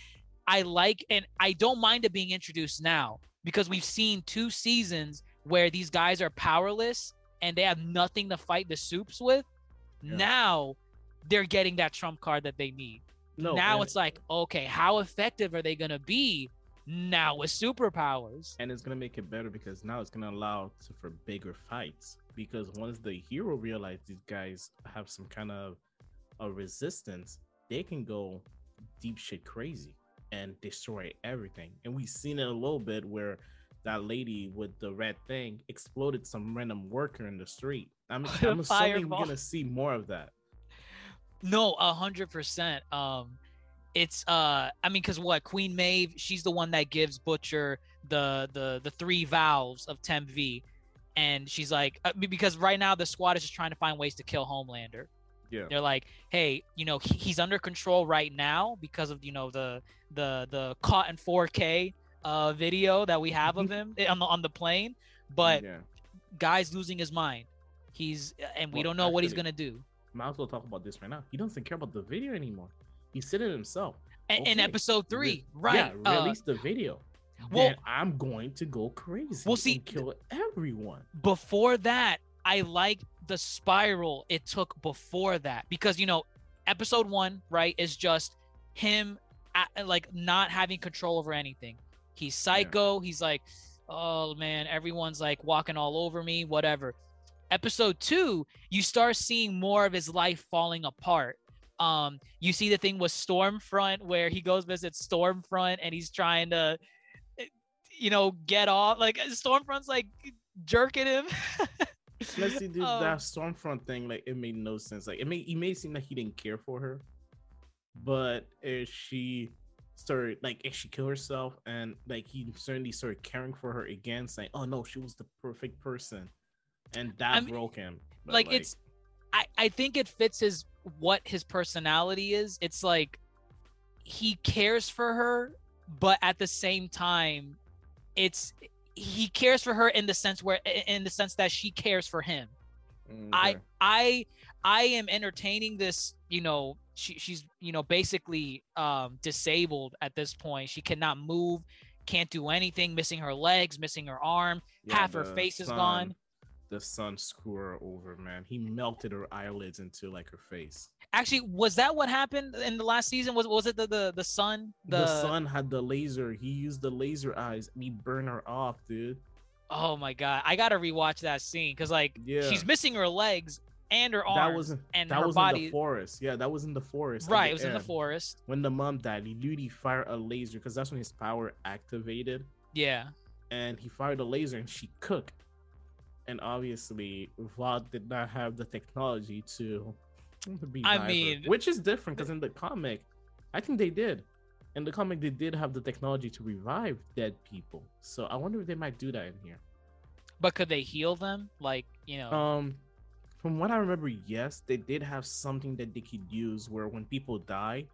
I like, and I don't mind it being introduced now because we've seen two seasons where these guys are powerless and they have nothing to fight the soups with. Yeah. Now they're getting that trump card that they need. No, now and- it's like, okay, how effective are they gonna be now with superpowers? and it's gonna make it better because now it's gonna allow for bigger fights. Because once the hero realizes these guys have some kind of a resistance, they can go deep shit crazy and destroy everything. And we've seen it a little bit where that lady with the red thing exploded some random worker in the street. I'm, I'm assuming we're gonna see more of that. No, a hundred percent. Um, it's uh, I mean, cause what Queen Maeve, she's the one that gives Butcher the the the three valves of Temp V, and she's like, uh, because right now the squad is just trying to find ways to kill Homelander. Yeah. They're like, hey, you know, he's under control right now because of you know the the the caught in 4K uh video that we have of him on the on the plane, but yeah. guy's losing his mind. He's and we Well, don't know what he's gonna do. Might as well talk about this right now. He doesn't care about the video anymore. He said it himself. A- In Okay, episode Re- three, right? Yeah, uh, release the video. well- I'm going to go crazy. We'll see, kill everyone. before that, I like the spiral it took before that because you know, episode one, right, is just him at, like not having control over anything. He's psycho. He's like, oh man, everyone's like walking all over me, whatever. Episode two, you start seeing more of his life falling apart. Um, you see the thing with Stormfront where he goes visit Stormfront and he's trying to, eh, you know, get off. Like Stormfront's like jerking him. Let's see, dude, Um, that Stormfront thing, like it made no sense. Like it made it it seem like he didn't care for her, but if she started like if she killed herself and like he certainly started caring for her again, saying, "Oh no, she was the perfect person," and that I mean, broke him. But, like, it's I, I think it fits his what his personality is it's like he cares for her but at the same time it's he cares for her in the sense where in the sense that she cares for him I okay. I I am entertaining this, you know, she, she's, you know, basically um disabled at this point. She cannot move, can't do anything, missing her legs, missing her arm, Yeah, half her face is gone. The son screw her over, man. He melted her eyelids into like her face. Actually, was that what happened in the last season? Was was it the the, the son? The, son had the laser. He used the laser eyes and he burned her off, dude. Oh my god. I gotta rewatch that scene because like Yeah. she's missing her legs and her arms. that was and that her was body- in the forest. Yeah, that was in the forest. right, the it was in the forest. When the mom died, he literally fired a laser because that's when his power activated, Yeah. and he fired a laser and she cooked. And obviously, Vought did not have the technology to, to be. I mean- which is different because in the comic, I think they did. In the comic, they did have the technology to revive dead people. So I wonder if they might do that in here. But could they heal them? Like, you know. Um, from what I remember, yes, they did have something that they could use where when people die,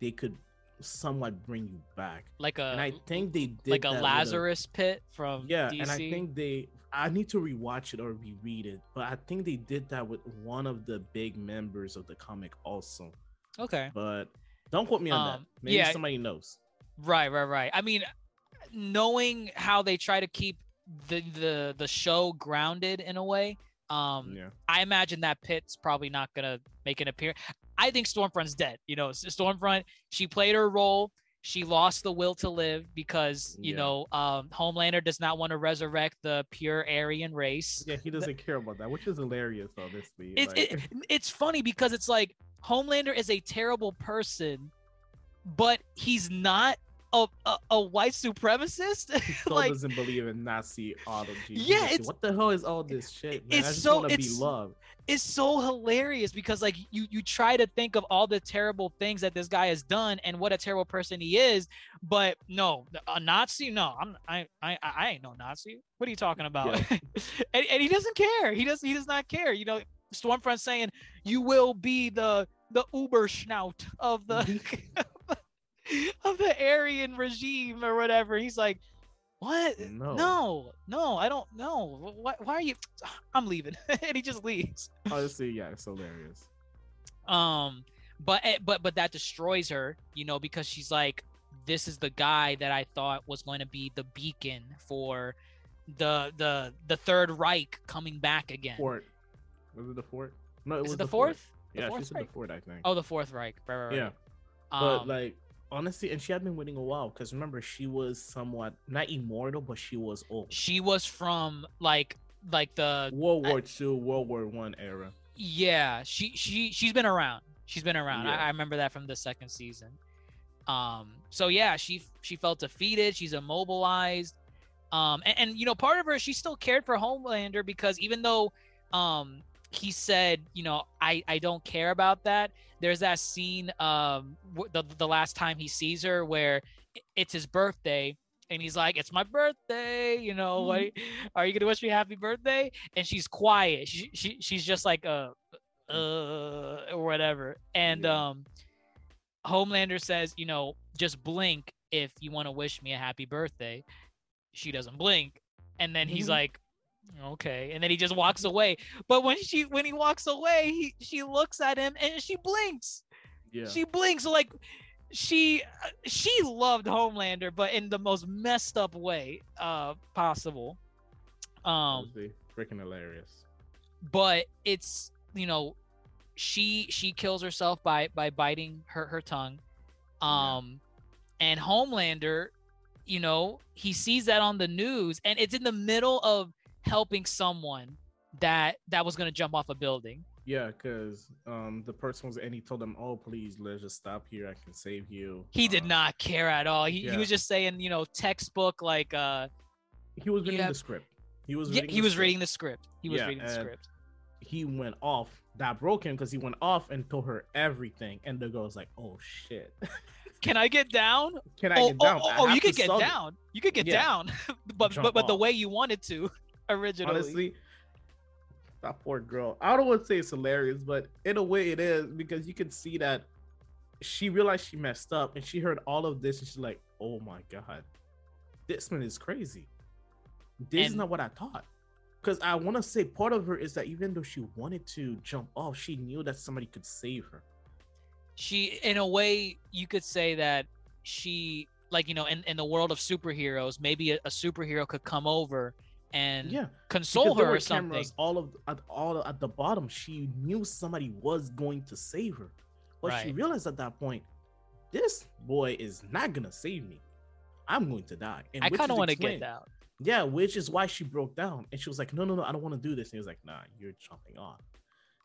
they could somewhat bring you back. like a and I think they did like a Lazarus pit from yeah, DC. and I think they. I need to rewatch it or reread it, but I think they did that with one of the big members of the comic also. okay, But don't quote me on that. Um, Maybe yeah. somebody knows. right, right, right. I mean, knowing how they try to keep the the the show grounded in a way, um, Yeah. I imagine that pit's probably not gonna make an appearance. I think Stormfront's dead. You know, Stormfront. She played her role. She lost the will to live because you Yeah. know um, Homelander does not want to resurrect the pure Aryan race. Yeah, he doesn't care about that, which is hilarious, honestly. It's like- it, it's funny because it's like Homelander is a terrible person, but he's not a a, a white supremacist. He still like doesn't believe in Nazi ideology. Yeah, like, what the hell is all this shit? Man? it's so- it's- it's so hilarious because like you you try to think of all the terrible things that this guy has done and what a terrible person he is, but no, a Nazi. No, I'm I I I ain't no Nazi. What are you talking about? and, and he doesn't care. He does he does not care. You know, Stormfront saying you will be the the Uber schnout of the of the Aryan regime or whatever. He's like, what? No. no, no, I don't know. Why, why are you? I'm leaving, and he just leaves. Honestly, yeah, it's hilarious. Um, but eh, but but that destroys her, you know, because she's like, this is the guy that I thought was going to be the beacon for the the the Third Reich coming back again. Fort. Was it the fort? No, it Is was it the the fort. fourth? The Yeah, fourth she said Reich? the fort, I think. Oh, the Fourth Reich. Right, right, right. yeah. but Um, like honestly, and she had been winning a while because remember she was somewhat not immortal, but she was old. she was from like like the World War Two, World War One era. Yeah, she she she's been around. She's been around. Yeah. I, I remember that from the second season. Um, so yeah, she she felt defeated. She's immobilized. Um, and, and you know, part of her, she still cared for Homelander because even though um he said, you know, I I don't care about that. There's that scene um the the last time he sees her where it's his birthday and he's like, "It's my birthday," you know, what are you gonna wish me happy birthday? And she's quiet. She, she she's just like uh uh or whatever. And Yeah. um Homelander says, you know, just blink if you want to wish me a happy birthday. She doesn't blink. And then he's Mhm. like, okay. And then he just walks away. But when she when he walks away, he she looks at him and she blinks. Yeah. She blinks like she uh, she loved Homelander, but in the most messed up way uh possible. Um freaking hilarious. but it's you know she she kills herself by by biting her her tongue Yeah. um and homelander you know he sees that on the news and it's in the middle of helping someone that that was going to jump off a building Yeah, because um the person was and he told them, "Oh, please, let's just stop here. I can save you." he did Uh, not care at all he, he was just saying you know textbook like uh He was reading Yeah. the script. He was yeah, reading he the was script. reading the script he was Yeah, reading the script He went off. That broke him because he went off and told her everything, and the girl was like, "Oh shit, can i get down can I oh, get down? oh, I oh, you could get solve it." down you could get Yeah. down but Jump but but the way you wanted to originally Honestly, that poor girl. I don't want to say it's hilarious, but in a way it is because you can see that she realized she messed up and she heard all of this and she's like, "Oh my god, this man is crazy. This is not what I thought." Because I want to say part of her is that even though she wanted to jump off, she knew that somebody could save her. she in a way you could say that she like you know in, in the world of superheroes maybe a, a superhero could come over and Yeah, console her or something cameras all of at all at the bottom. She knew somebody was going to save her, but she realized at that point, this boy is not gonna save me. I'm going to die. And i kind of want to get that Yeah, which is why she broke down and she was like, "No, no, no, I don't want to do this." And he was like, "Nah, you're jumping off."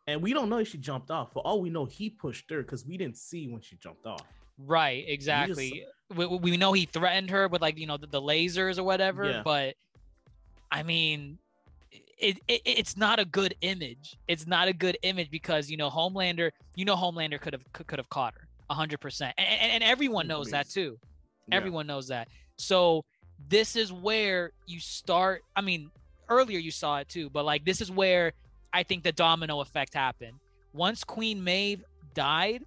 And we don't know if she jumped off. For all we know, he pushed her because we didn't see when she jumped off. right exactly we, we we know he threatened her with like you know the, the lasers or whatever Yeah. but i mean it, it it's not a good image it's not a good image because you know homelander you know homelander could have could, have caught her 100% and, and, and everyone knows that too Yeah. Everyone knows that. So this is where you start. I mean, earlier you saw it too, but like this is where I think the domino effect happened. Once Queen Maeve died,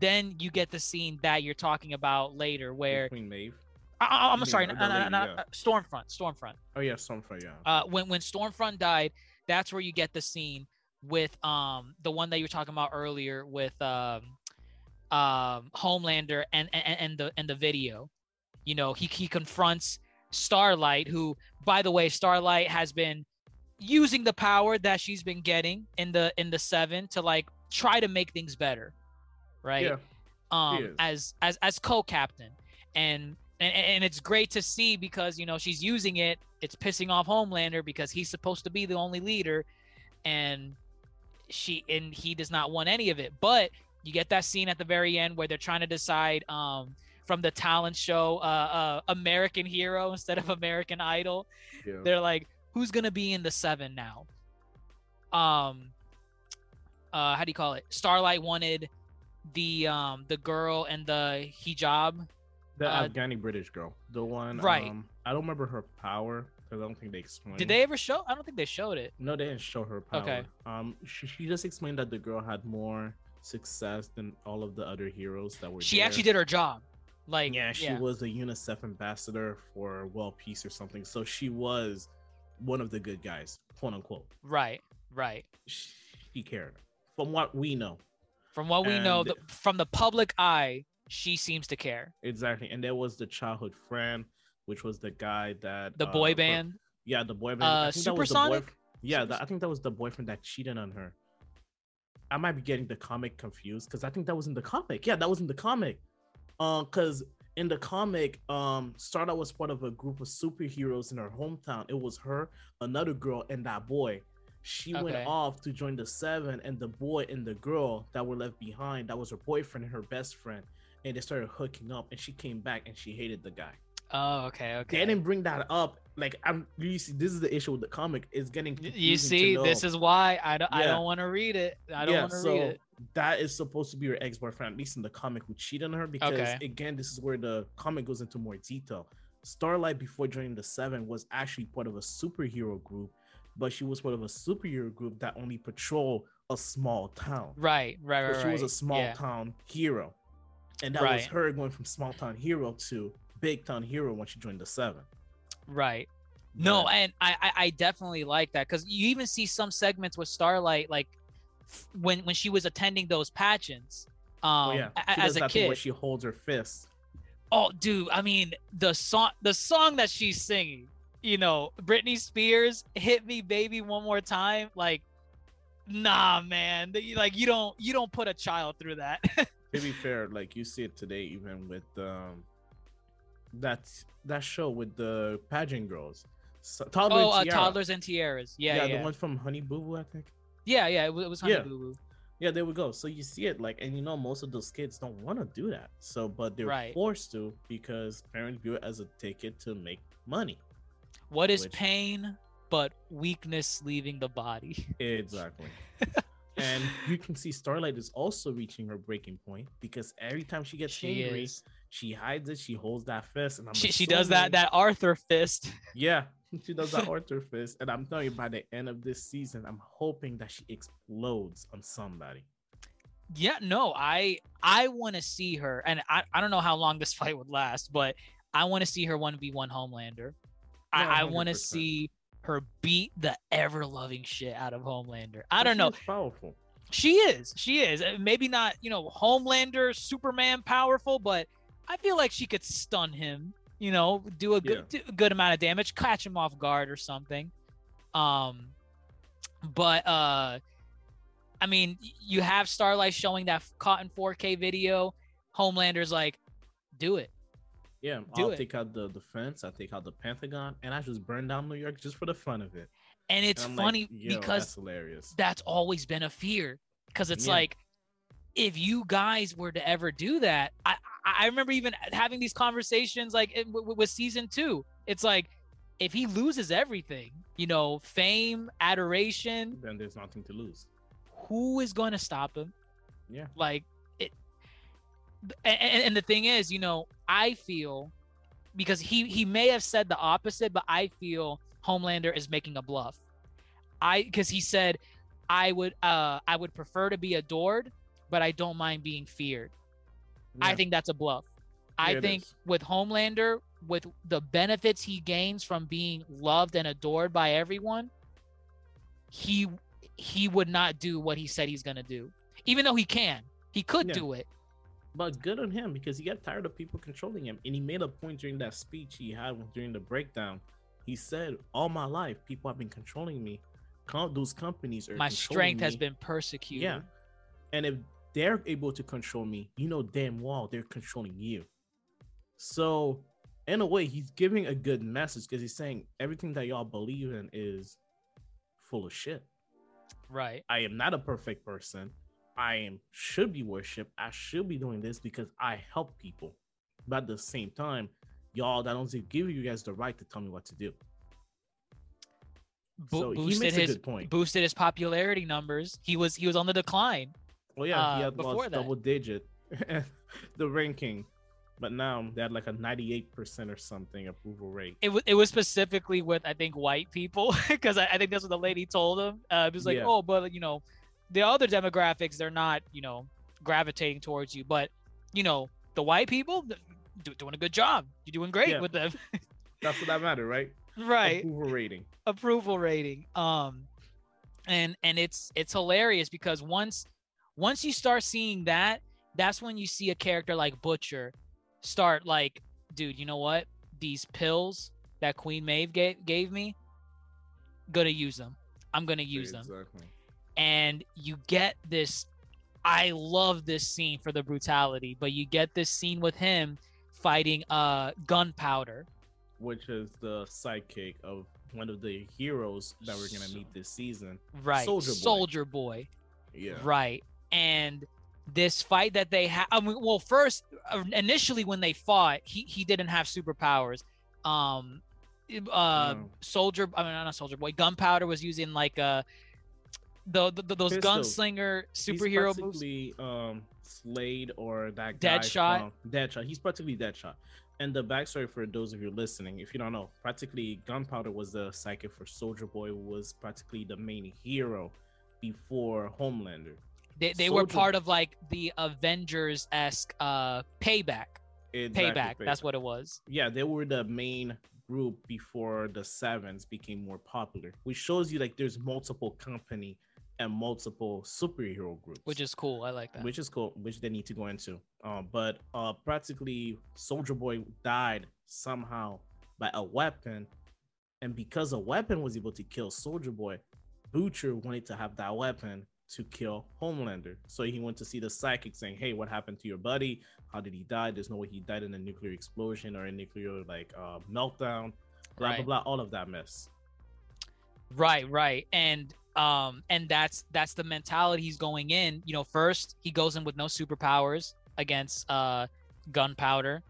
then you get the scene that you're talking about later, where Queen Maeve. I, mean, sorry, yeah. uh, Stormfront, Stormfront. Oh yeah, Stormfront. Yeah. Uh, when when Stormfront died, that's where you get the scene with um the one that you were talking about earlier with um um Homelander and and, and the and the video. You know, he he confronts Starlight, who by the way, Starlight has been using the power that she's been getting in the in the seven to like try to make things better, right? yeah. um as as as co-captain and, and and it's great to see because you know she's using it. It's pissing off homelander because he's supposed to be the only leader and she and he does not want any of it. But you get that scene at the very end where they're trying to decide um from the talent show uh, uh american hero instead of american idol. Yeah. they're like who's gonna be in the seven now? Um uh how do you call it? Starlight wanted the um the girl and the hijab The uh, Afghani British girl, the one. Right. Um, I don't remember her power because I don't think they explained. did they ever show i don't think they showed it No, they didn't show her power. Okay. Um, she, she just explained that the girl had more success than all of the other heroes that were. she there. actually did her job like Yeah, she was a UNICEF ambassador for World Peace or something. So she was one of the good guys, quote unquote. right right She cared, from what we know. from what we know the, from the public eye she seems to care Exactly. And there was the childhood friend, which was the guy that the uh, boy for- band Yeah, the boy band. Uh, I think that was the Supersonic? Yeah, Super- that, I think that was the boyfriend that cheated on her. I might be getting the comic confused because I think that was in the comic. Yeah, that was in the comic. Um, because in the comic, um, Starlight was part of a group of superheroes in her hometown. It was her, another girl, and that boy. She went off to join the seven, and the boy and the girl that were left behind, that was her boyfriend and her best friend, and they started hooking up. And she came back and she hated the guy. Oh, okay, okay. They didn't bring that up. Like I'm, you see, this is the issue with the comic. It's getting you see, this is why I don't. Yeah. I don't want to read it. I don't yeah, want to so read it. that is supposed to be her ex-boyfriend, at least in the comic, who cheated on her. Because Okay. again, this is where the comic goes into more detail. Starlight, before joining the Seven, was actually part of a superhero group, but she was part of a superhero group that only patrol a small town. Right, right, right. So she was a small Yeah. town hero, and that was her going from small town hero to big town hero when she joined the Seven. Right. No, and I, I I definitely like that because you even see some segments with Starlight, like when when she was attending those pageants, um, oh yeah, as a kid where she holds her fist. Oh, dude, I mean the song the song that she's singing, you know, Britney Spears, "Hit Me, Baby, One More Time," like. Nah, man. Like you don't you don't put a child through that. to be fair, like you see it today, even with um that that show with the pageant girls, so, toddler oh, uh, Tiara. toddlers and tiaras. Yeah, yeah, the yeah. one from Honey Boo Boo, I think. yeah, It was, it was Honey Yeah. Boo Boo. Yeah, there we go. So you see it like, and you know, most of those kids don't want to do that. So, but they're Right. forced to because parents view it as a ticket to make money. What is Which- pain but weakness leaving the body? Exactly. and you can see Starlight is also reaching her breaking point because every time she gets She angry, is. she hides it. She holds that fist, and I'm She, she does that that Arthur fist. Yeah, she does that Arthur fist, and I'm telling you, by the end of this season, I'm hoping that she explodes on somebody. Yeah, no, I I want to see her, and I, I don't know how long this fight would last, but I want to see her one v one Homelander. Yeah, I, I want to see her beat the ever loving shit out of Homelander. I don't know. powerful. She is, she is. Uh, Maybe not, you know, Homelander, Superman powerful, but I feel like she could stun him. You know, do a good do a good amount of damage, catch him off guard or something. Um, but uh, I mean, you have Starlight showing that caught in 4K video. Homelander's like, do it. Yeah, Do I'll it. take out the defense. I take out the Pentagon, and I just burn down New York just for the fun of it. And it's And I'm like, funny because that's hilarious. that's always been a fear because it's Yeah. like if you guys were to ever do that i i remember even having these conversations like eh, in- with, with season two it's like if he loses everything you know fame adoration then there's nothing to lose. who is going to stop him Yeah. like and, and, the thing is you know i feel because he he may have said the opposite but i feel homelander is making a bluff. I because he said i would uh i would prefer to be adored but i don't mind being feared. I think that's a bluff. I Yeah, it think is. with homelander with the benefits he gains from being loved and adored by everyone he he would not do what he said he's gonna do even though he can. He could Yeah. do it But good on him because he got tired of people controlling him. And he made a point during that speech he had during the breakdown. He said, All my life, people have been controlling me. Com- those companies are my strength has been persecuted Yeah. And if they're able to control me, you know damn well they're controlling you. So, in a way, he's giving a good message because he's saying everything that y'all believe in is full of shit. right I am not a perfect person. I am should be worshipped. I should be doing this because I help people. But at the same time, y'all that don't give you guys the right to tell me what to do. Bo- So he boosted his good point. boosted his popularity numbers he was he was on the decline Oh yeah, he uh, had before lost that. double digit the ranking, but now they had like a 98% or something approval rate. it was it was specifically with I think white people because I, I think that's what the lady told him. Uh, it was like, Yeah. oh, but you know, the other demographics they're not you know gravitating towards you, but you know the white people do, doing a good job. You're doing great Yeah. with them, That's what that matter, right? right? Approval rating. approval rating. Um, and and it's it's hilarious because once once you start seeing that, that's when you see a character like Butcher start like, dude, you know what? These pills that Queen Maeve gave gave me, gonna use them. I'm gonna use them, Exactly. And you get this I love this scene for the brutality, but you get this scene with him fighting uh gunpowder. which is the sidekick of one of the heroes that we're gonna meet this season. Right. Soldier Boy. Soldier Boy. Yeah. Right. And this fight that they had, I mean, well, first, uh, initially when they fought, he he didn't have superpowers. Um, uh, No. Soldier, I mean, not a Soldier Boy, Gunpowder was using like uh, the, the, those Pistol. gunslinger superhero moves. um Slade or that guy Deadshot? from- Deadshot. He's practically Deadshot. And the backstory for those of you listening, if you don't know, practically Gunpowder was the psychic for Soldier Boy, was practically the main hero before Homelander. They, they were part of like the Avengers esque uh payback. Exactly, Payback. That's what it was. yeah, they were the main group before the sevens became more popular, which shows you like there's multiple company and multiple superhero groups, Which is cool. I like that. which is cool, which they need to go into. Um, but uh, practically Soldier Boy died somehow by a weapon, and because a weapon was able to kill Soldier Boy, Butcher wanted to have that weapon to kill Homelander. So he went to see the psychic saying, Hey, what happened to your buddy? How did he die? There's no way he died in a nuclear explosion or a nuclear like uh, meltdown. Blah Right. blah blah. All of that mess. Right, right. And um and that's that's the mentality he's going in. You know, first he goes in with no superpowers against uh gunpowder.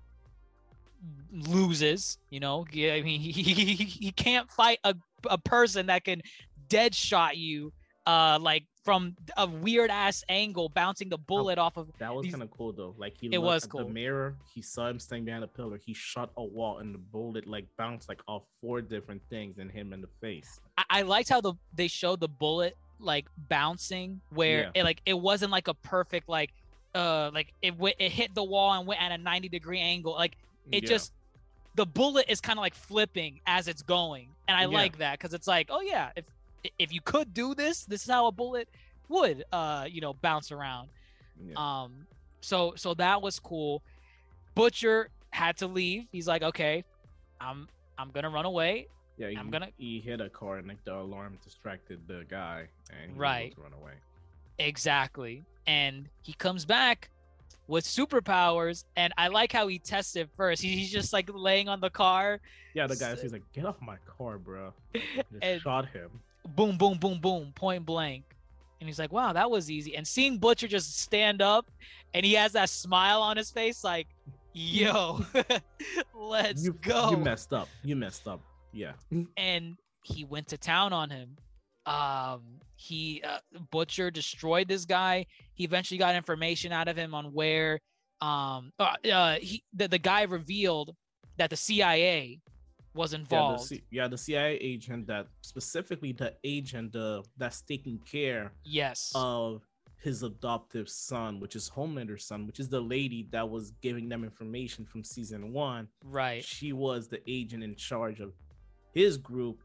Loses, you know. I mean he, he, he, he can't fight a, a person that can dead shot you uh like from a weird ass angle bouncing the bullet off of That was These- kind of cool though. Like he It looked was at cool. the mirror, he saw him standing behind a pillar. He shot a wall, and the bullet like bounced like off four different things and him in the face. I, I liked how the they showed the bullet like bouncing where Yeah. it like it wasn't like a perfect like uh like it went it hit the wall and went at a 90 degree angle like it Yeah. just the bullet is kind of like flipping as it's going and i Yeah. like that because it's like oh yeah if if you could do this this is how a bullet would uh you know bounce around Yeah. um so so that was cool butcher had to leave he's like okay i'm i'm gonna run away Yeah, he, I'm gonna- He hit a car and like the alarm distracted the guy, and he Right. to run away. Exactly. And he comes back with superpowers. And I like how he tested first. He- He's just like laying on the car. Yeah, the guy S- he's like, "Get off my car, bro!" Just And- shot him. Boom, boom, boom, boom, point blank. And he's like, wow, that was easy. And seeing Butcher just stand up and he has that smile on his face, like, yo, let's you, go. You messed up. You messed up. Yeah. and he went to town on him. Um, he uh, Butcher destroyed this guy. He eventually got information out of him on where um uh, uh he the, the guy revealed that the CIA was Yeah the, involved. C- yeah, the CIA agent that specifically the agent uh, that's taking care yes. of his adoptive son, which is Homelander's son, which is the lady that was giving them information from season one. right. She was the agent in charge of his group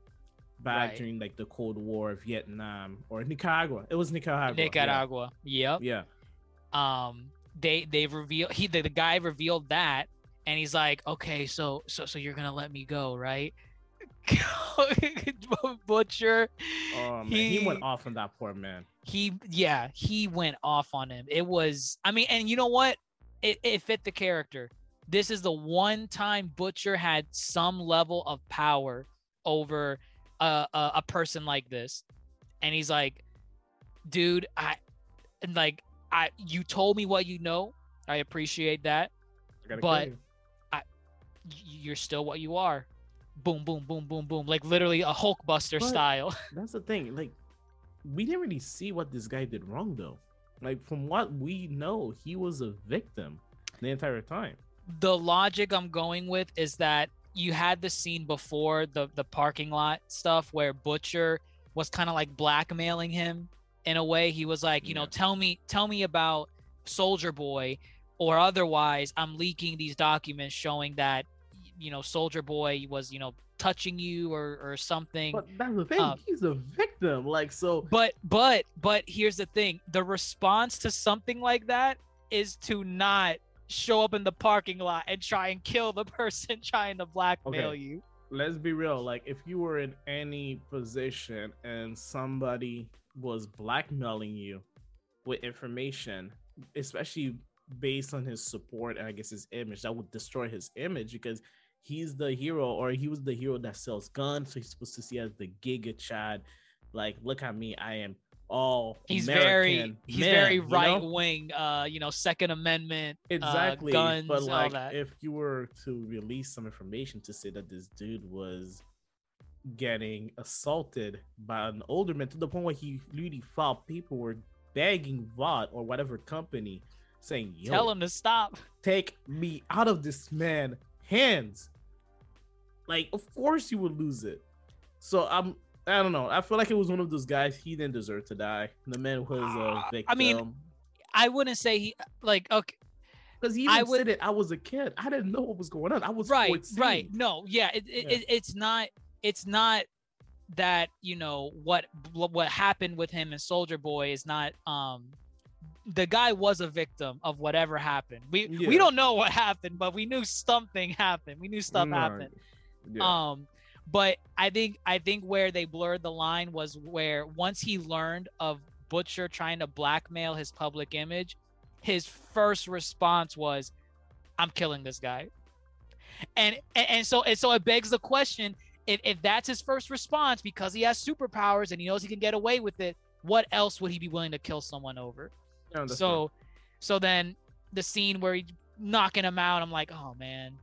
back Right. during like the Cold War, of Vietnam, or Nicaragua. It was Nicaragua. yeah. Nicaragua. Yep. Yeah. um they they reveal he the, the guy revealed that and he's like okay so so so you're gonna let me go right? Butcher. Oh man, he, He- went off on that poor man. he yeah he went off on him. It was i mean and you know what? It, it fit the character. This is the one time butcher had some level of power over a, a, a person like this and he's like dude i and like i you told me what you know. I appreciate that I But- kill you. y- you're still what you are boom boom boom boom boom like literally a hulkbuster But- style That's the thing. Like, we didn't really see what this guy did wrong, though. Like, from what we know, he was a victim the entire time. the logic I'm going with is that you had the scene before the the parking lot stuff where Butcher was kind of like blackmailing him in a way. He was like, you know, tell me tell me about Soldier Boy or otherwise I'm leaking these documents showing that you know Soldier Boy was, you know, touching you or or something. But that's the thing. Um, he's a victim. Like, so But but but here's the thing: the response to something like that is to not show up in the parking lot and try and kill the person trying to blackmail Okay. you. let's be real. Like, if you were in any position and somebody was blackmailing you, with information, especially based on his support and I guess his image, that would destroy his image because he's the hero or he was the hero that sells guns. So he's supposed to see as the Giga Chad. Like, look at me, I am all he's American very he's man, very you know? right wing uh you know second amendment exactly uh, guns but all like that if you were to release some information to say that this dude was getting assaulted by an older man to the point where he literally filed paperwork begging Vought or whatever company saying Yo, tell him to stop take me out of this man hands like of course you would lose it. So i'm i don't know. I feel like it was one of those guys he didn't deserve to die. The man was a Uh, victim. I mean, i wouldn't say he like okay because he I would- said it. I was a kid. I didn't know what was going on. I was right 14. right no yeah, it, it, Yeah. It, it's not it's not that you know what what happened with him and soldier boy is not um the guy was a victim of whatever happened. We we don't know what happened but we knew something happened. We knew stuff Right. happened yeah. Um, but I think I think where they blurred the line was where once he learned of Butcher trying to blackmail his public image, his first response was, "I'm killing this guy." And and, and so and so it begs the question: if if that's his first response because he has superpowers and he knows he can get away with it, what else would he be willing to kill someone over? So so then the scene where he's knocking him out, I'm like, oh man,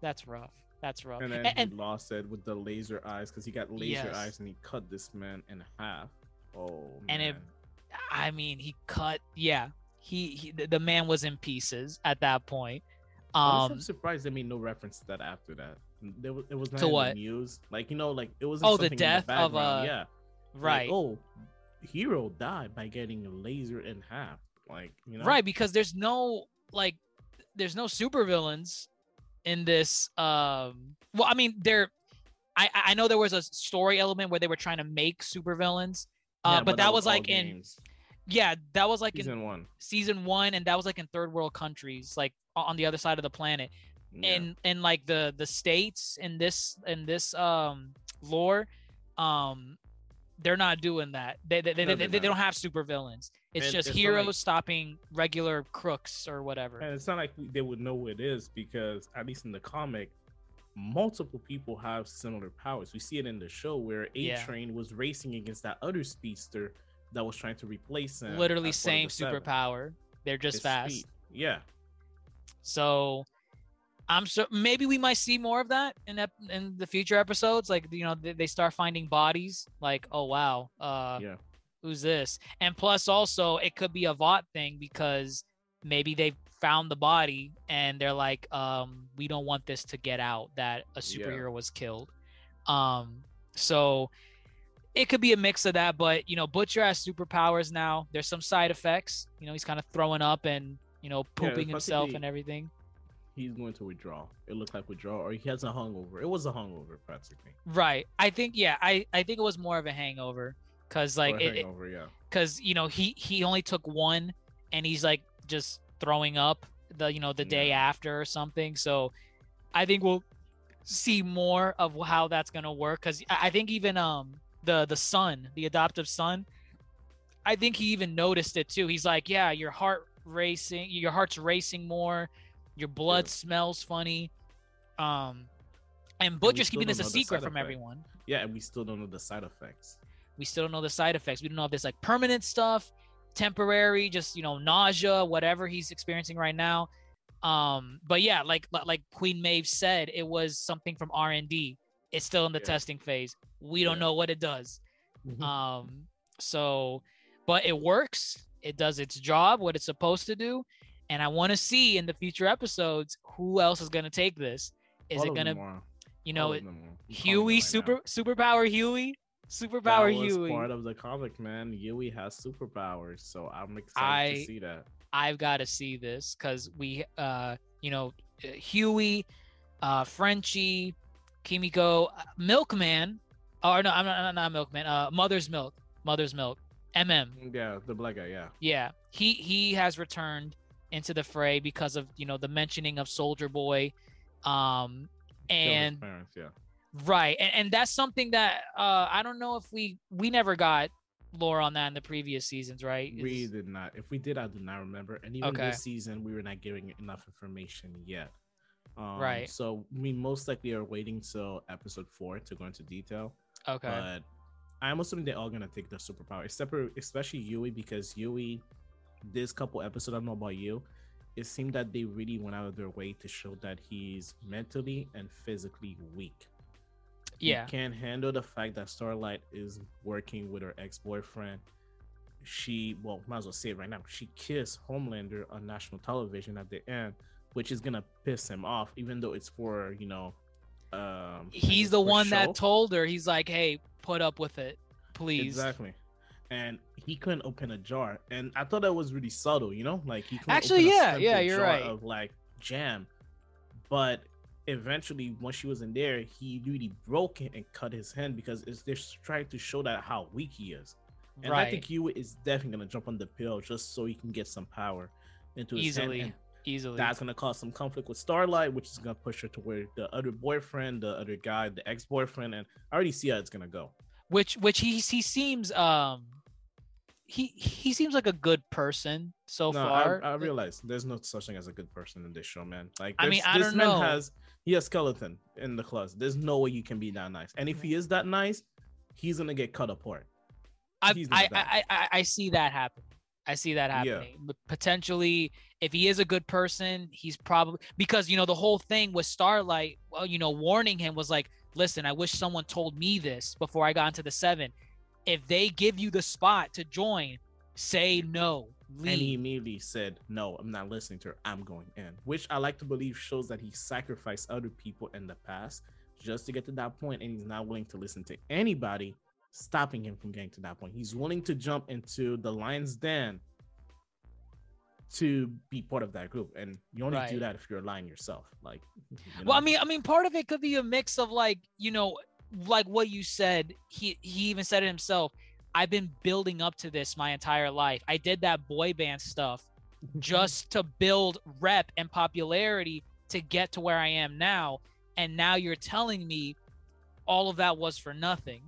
that's rough. That's rough. And then And- and- he lost it with the laser eyes because he got laser Yes. eyes and he cut this man in half. Oh, And it- man. I mean, he cut. Yeah, he, he the the man was in pieces at that point. Um, I'm surprised they made no reference to that after that. There was, it was not To what? the news. Like you know, like it was. Oh, the death of, uh, yeah, right, Like, oh, hero died by getting a laser in half. Like you know, right, because there's no like, there's no supervillains in this. Um, well, I mean, there. I I know there was a story element where they were trying to make supervillains. Uh, Yeah, but, that was all like in games. yeah, that was like in season one. season one, and that was like in third world countries, like on the other side of the planet. Yeah. in in like the the states in this in this um lore um they're not doing that they they, they, No, they, they don't have super villains it's And just it's heroes like- stopping regular crooks or whatever And it's not like they would know who it is because, at least in the comic, multiple people have similar powers. We see it in the show where A Yeah. Train was racing against that other speedster that was trying to replace him. literally as part of same superpower they're just His fast speed. Yeah. so i'm sure maybe we might see more of that in ep- in the future episodes like you know they, they start finding bodies like oh wow uh Yeah. who's this? And plus, also, it could be a Vought thing because maybe they found the body and they're like, um, we don't want this to get out that a Yeah. superhero was killed. Um, so it could be a mix of that, but you know, Butcher has superpowers now. There's some side effects. You know, he's kind of throwing up and you know pooping himself practically- and everything. He's going to withdraw. It looked like withdrawal, or he has a hungover. It was a hungover, practically. Right. I think yeah. I I think it was more of a hangover because like it, hangover, yeah. because you know he he only took one and he's like just throwing up the you know the day after or something so i think we'll see more of how that's gonna work because I, I think even um the the son the adoptive son i think he even noticed it too he's like yeah your heart racing your heart's racing more your blood Yeah. smells funny um and butcher's still keeping this a secret from effect. everyone Yeah, and we still don't know the side effects. we still don't know the side effects. We don't know if there's like permanent stuff, temporary, just you know, nausea, whatever he's experiencing right now. Um, but yeah, like like Queen Maeve said, it was something from R and D. It's still in the Yeah. testing phase. We don't Yeah. know what it does. Mhm. Um, so, but it works. It does its job, what it's supposed to do. And I want to see in the future episodes who else is going to take this. Is All it going to, you know, it, them are. I'm calling it Huey right super now. superpower Huey, superpower that was Huey? part of the comic, man. Huey has superpowers, so I'm excited I- to see that. I've got to see this because we, uh, you know, uh, Huey, uh, Frenchie, Kimiko, uh, Milkman, or no, I'm not, I'm not Milkman. Uh, Mother's Milk, Mother's Milk, MM. Yeah, the black guy. Yeah, Yeah, he he has returned into the fray because of you know the mentioning of Soldier Boy, um, and parents. Yeah, right, and, and that's something that uh, I don't know if we we never got lore on that in the previous seasons, right? We did not. If we did, I do not remember. And even Okay. this season, we were not giving enough information yet. Um, Right. So we most likely are waiting till episode four to go into detail. okay. But I'm assuming they're all gonna take the superpower, except for especially Huey because Huey, this couple episodes, I don't know about you, it seemed that they really went out of their way to show that he's mentally and physically weak. yeah. He can't handle the fact that Starlight is working with her ex-boyfriend. She, well, might as well say it right now. She kissed Homelander on national television at the end, which is gonna piss him off, even though it's for you know, um, He's the one show. that told her. He's like, "Hey, put up with it, please." Exactly. And he couldn't open a jar. And I thought that was really subtle, you know? Like he couldn't Actually, yeah, yeah, you're right. Of like jam. But eventually, once she was in there, he really broke it and cut his hand because it's they're trying to show that how weak he is. And right. I think Hewitt is definitely gonna jump on the pill just so he can get some power into his easily, hand. And easily. that's gonna cause some conflict with Starlight, which is gonna push her to where the other boyfriend, the other guy, the ex-boyfriend, and I already see how it's gonna go. which which he he seems um he he seems like a good person so no, far. I, I realize there's no such thing as a good person in this show, man. Like, I mean, I this don't man know. has he has skeleton in the closet. There's no way you can be that nice. And if he is that nice, he's gonna get cut apart. I, I. I, I I see that happen. I see that Yeah. happening. But potentially, if he is a good person, he's probably because you know the whole thing with Starlight. Well, you know, warning him was like, "Listen, I wish someone told me this before I got into the seven. If they give you the spot to join, say no, And he immediately said, "No, I'm not listening to her. I'm going in." Which I like to believe shows that he sacrificed other people in the past just to get to that point, and he's not willing to listen to anybody stopping him from getting to that point. He's willing to jump into the lion's den to be part of that group, and you only do that if you're a lion yourself. Like, you Well, I mean, I mean, part of it could be a mix of like, you know, like what you said. He he even said it himself. I've been building up to this my entire life. I did that boy band stuff just to build rep and popularity to get to where I am now. And now you're telling me all of that was for nothing.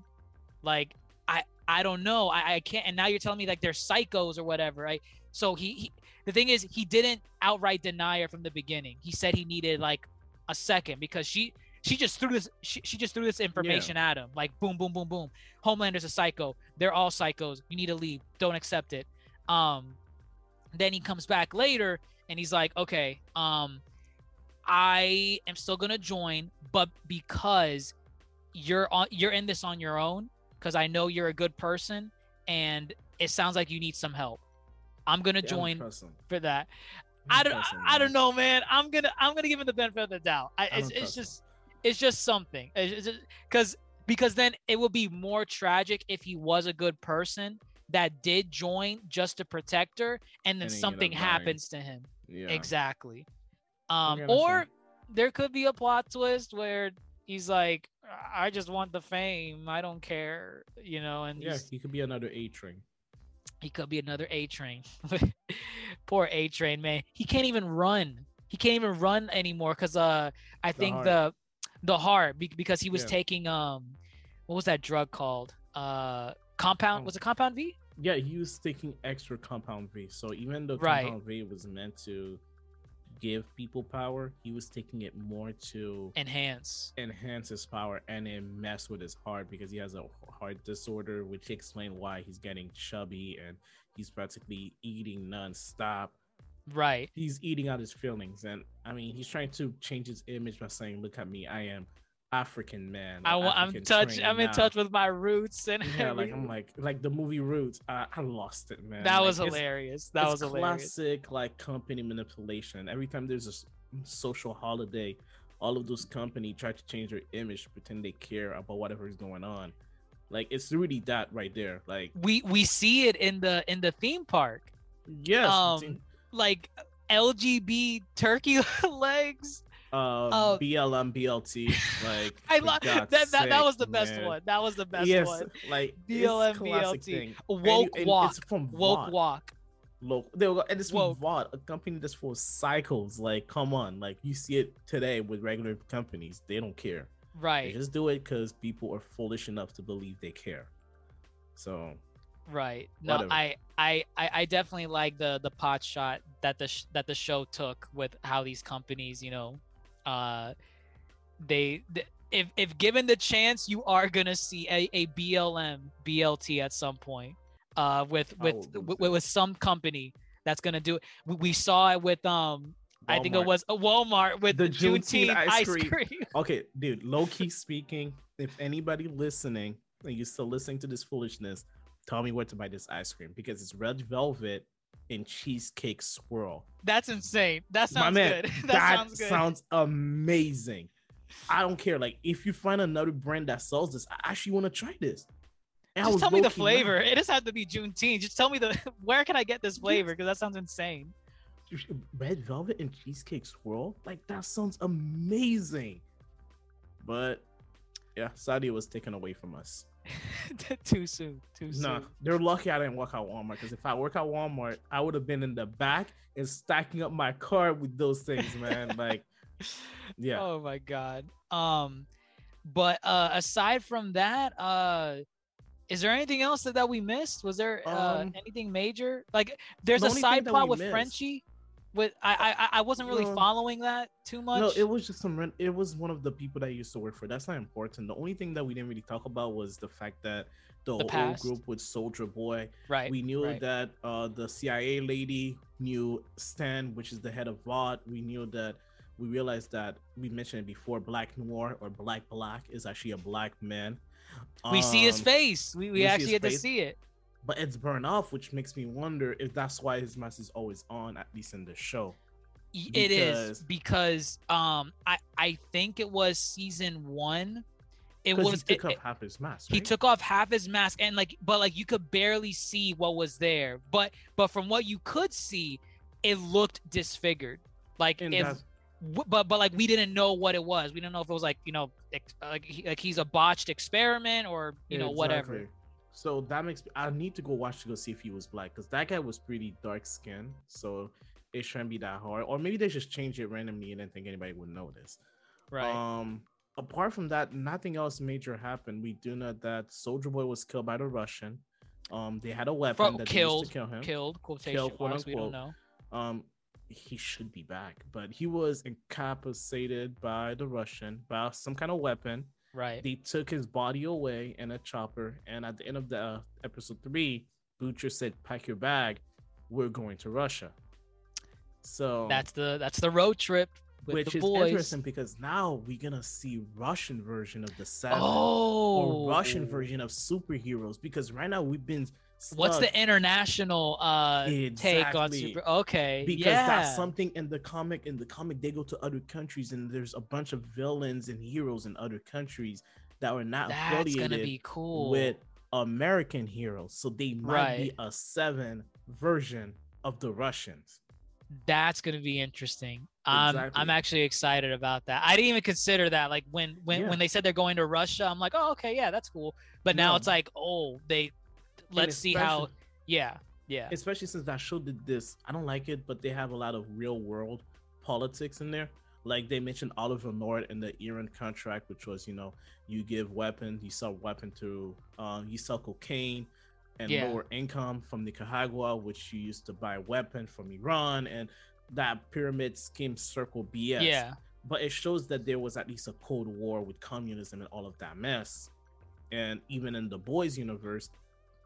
Like I I don't know. I, I can't and now you're telling me like they're psychos or whatever, right? So he, he the thing is he didn't outright deny her from the beginning. He said he needed like a second because she she just threw this she, she just threw this information at him. Like boom boom boom boom. Homelander's a psycho. They're all psychos. You need to leave. Don't accept it. Um then he comes back later and he's like okay um i am still gonna join but because you're on you're in this on your own because i know you're a good person and it sounds like you need some help. I'm gonna Yeah, join him. for that. I I don't don't, trust him, I, I don't know, man. I'm gonna, I'm gonna give him the benefit of the doubt. I it's, it's just, it's just something. Because, because then it would be more tragic if he was a good person that did join just to protect her, and then And something happens to him. Yeah. Exactly. Um, or understand. there could be a plot twist where he's like, I just want the fame. I don't care, you know, and Yeah, he could be another A train. he could be another A train. Poor A train, man. He can't even run. He can't even run anymore because uh, I The think heart. the the heart because he was Yeah. taking um, what was that drug called? Uh, compound. Oh. Was it compound V? Yeah, he was taking extra compound V. So even though Right. compound V was meant to give people power, he was taking it more to Enhance. enhance his power and it mess with his heart because he has a heart disorder, which explain why he's getting chubby and he's practically eating nonstop. Right. He's eating out his feelings, and I mean, he's trying to change his image by saying, "Look at me, I am African man." I, I'm touch. I'm in now." touch with my roots and Yeah, like I'm like like the movie Roots. I, I lost it, man. that Like, was hilarious. That was hilarious. classic like company manipulation. Every time there's a social holiday, all of those company try to change their image, pretend they care about whatever is going on. Like it's really that right there. Like We we see it in the in the theme park. yes, um, like LGB turkey legs. uh, uh, BLM BLT. Like I love that, that. That was the best man. one. That was the best yes, one. like BLM BLT. thing. Woke and walk. It's from Woke Vought. walk. Local. They were, and it's from Woke. A company that's for cycles. Like, come on, like you see it today with regular companies. They don't care. They Right. just do it because people are foolish enough to believe they care. So, Right. No, Whatever. I, I, I I definitely like the the pot shot that the sh- that the show took with how these companies, you know, uh, they, th- if if given the chance, you are gonna see a, a BLM BLT at some point, uh, with with will lose with, with some company that's gonna do it. We, we saw it with um, I think it was a Walmart with The the, Juneteenth Juneteenth ice ice cream. cream. Okay, dude, low key speaking, if anybody listening and you're still listening to this foolishness, tell me where to buy this ice cream because it's red velvet and cheesecake swirl. That's insane. That sounds man, good. that, that sounds good. sounds amazing. I don't care. Like, if you find another brand that sells this, I actually want to try this. And Just tell me the flavor. It just had to be Juneteenth. Just tell me the where can I get this flavor because that sounds insane. Red velvet and cheesecake swirl? Like, that sounds amazing. But yeah, Saudi was taken away from us. too soon. Too soon. No, they're lucky I didn't work at Walmart because if I work at Walmart, I would have been in the back and stacking up my cart with those things, man. like, yeah. Oh my god. Um, but uh, aside from that, uh, is there anything else that, that we missed? Was there uh, Um, anything major? Like, there's the a side plot with missed- Frenchie. With I, I I wasn't really No. following that too much. No, it was just some. ren- It was one of the people that I used to work for. That's not important. The only thing that we didn't really talk about was the fact that the, old past. group with Soldier Boy. right. we knew right. that uh, the CIA lady knew Stan, which is the head of Vought. We knew that. We realized that we mentioned it before. Black Noir or Black Black is actually a black man. we see his Um, face. We, we we actually his get to see it. But it's burned off, which makes me wonder if that's why his mask is always on, at least in the show. Y- It is Because- because um I I think it was season one. It was he took it- off half his mask. he took off half his mask and like but like you could barely see what was there. But but from what you could see, it looked disfigured. Like And if but but like we didn't know what it was. We didn't know if it was like you know ex- like he, like he's a botched experiment or you know whatever. So that makes me. I need to go watch to go see if he was black because that guy was pretty dark skinned. So it shouldn't be that hard. Or maybe they just changed it randomly and didn't think anybody would notice. Right. Um. Apart from that, nothing else major happened. We do know that Soldier Boy was killed by the Russian. Um. They had a weapon that killed, they used to kill him. Killed quotation quote, marks. We don't unquote. know. Um. He should be back, but he was incapacitated by the Russian by some kind of weapon Right. they took his body away in a chopper and at the end of the uh, episode three butcher said pack your bag we're going to russia so That's the that's the road trip with which the is boys. interesting because now we're gonna see russian version of the seven Oh, or russian version of superheroes because right now we've been What's the international uh take on super? Okay, because yeah. that's something in the comic in the comic they go to other countries and there's a bunch of villains and heroes in other countries that are not That's affiliated cool. with American heroes. So they might Right. be a seven version of the Russians. That's gonna be interesting. Um, I'm actually excited about that. I didn't even consider that. Like when when Yeah. when they said they're going to Russia, I'm like, oh okay, yeah, that's cool. But now No. it's like, oh, they let's see how. Yeah, yeah, especially since that show did this. I don't like it, but they have a lot of real world politics in there. Like they mentioned Oliver North in the Iran-Contra, which was, you know, you give weapons, you sell weapon to, um, you sell cocaine and Yeah. lower income from Nicaragua, which you used to buy weapon from Iran, and that pyramid scheme circle BS. yeah. but it shows that there was at least a cold war with communism and all of that mess and even in the boys universe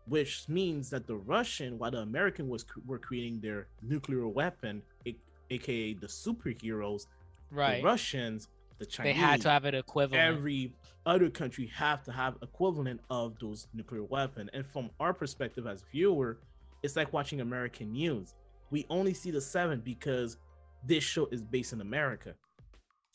which means that the russian while the american was were creating their nuclear weapon a- aka the superheroes Right. the russians the Chinese, They had to have an equivalent. every other country have to have equivalent of those nuclear weapon and from our perspective as viewer it's like watching american news we only see the seven because this show is based in america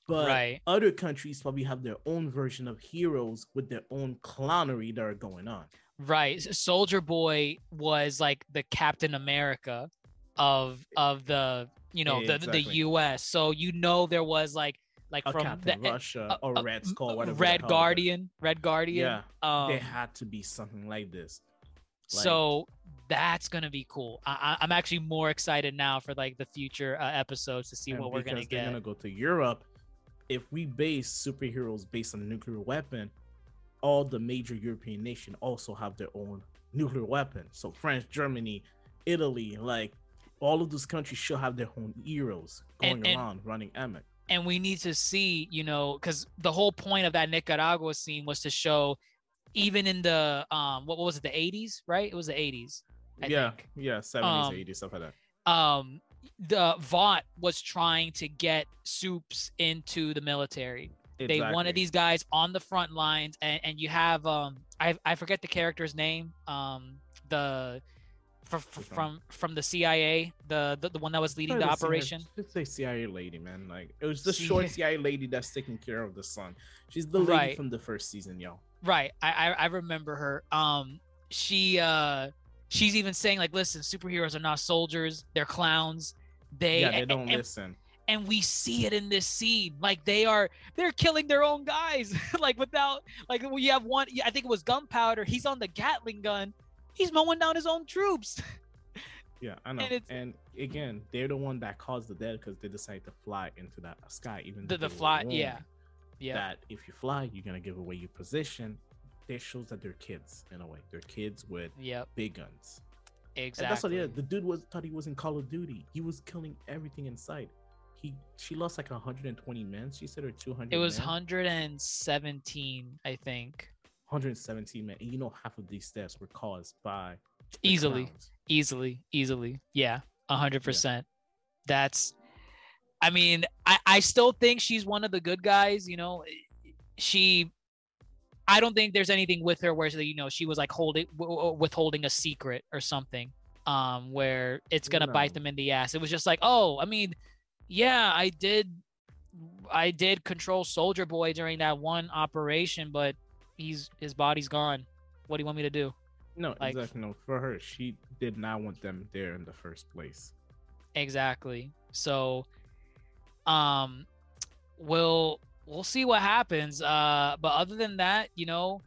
but Right. other countries probably have their own version of heroes with their own clownery that are going on Right. Soldier Boy was like the Captain America of of the you know the the Exactly. US. So you know there was like like a from captain the russia uh, or uh, red skull whatever Red hell it is. Guardian, Red Guardian. yeah Um, there had to be something like this like- so that's gonna be cool. I, I'm actually more excited now for like the future uh, episodes to see what we're gonna because they're gonna go to Europe. If we base superheroes based on a nuclear weapon, all the major European nations also have their own nuclear weapons. So France, Germany, Italy, like all of those countries should have their own heroes going And- and- around running Emmett. and we need to see, you know, because the whole point of that Nicaragua scene was to show, even in the um, what was it, the '80s, right? It was the '80s. I yeah, think. yeah, 70s, Um, 80s, stuff like that. Um, the Vought was trying to get Supes into the military. They wanted Exactly. these guys on the front lines, and, and you have um, I I forget the character's name, um, the Which one? from from the CIA, the the, the one that was leading the CIA operation. Say CIA lady, man. Like it was the C- short CIA lady that's taking care of the son. She's the lady Right. from the first season, y'all. Right. I, I I remember her. Um she uh she's even saying like listen, superheroes are not soldiers, they're clowns. They yeah, they don't and, listen. And we see it in this scene. Like they are they're killing their own guys. like without like when you have one I think it was gunpowder, he's on the Gatling gun. He's mowing down his own troops. Yeah, I know. and And, again, they're the one that caused the death because they decided to fly into that sky. Even The the fly, yeah. Yeah. That if you fly, you're gonna give away your position. That shows that they're kids in a way. They're kids with Yep. big guns. And Exactly. that's what is. The dude was thought he was in Call of Duty. He was killing everything in sight. He she lost like 120 men. She said or 200. It was men. 117, I think. 117 men. And you know half of these deaths were caused by Easily. clowns. easily easily yeah a hundred percent that's i mean I, I still think she's one of the good guys you know she i don't think there's anything with her where you know she was like holding withholding a secret or something um where it's gonna bite them in the ass it was just like oh i mean yeah i did i did control soldier boy during that one operation but he's his body's gone what do you want me to do No, Like- exactly. No, for her, she did not want them there in the first place. Exactly. So um we'll we'll see what happens. Uh but other than that, you know,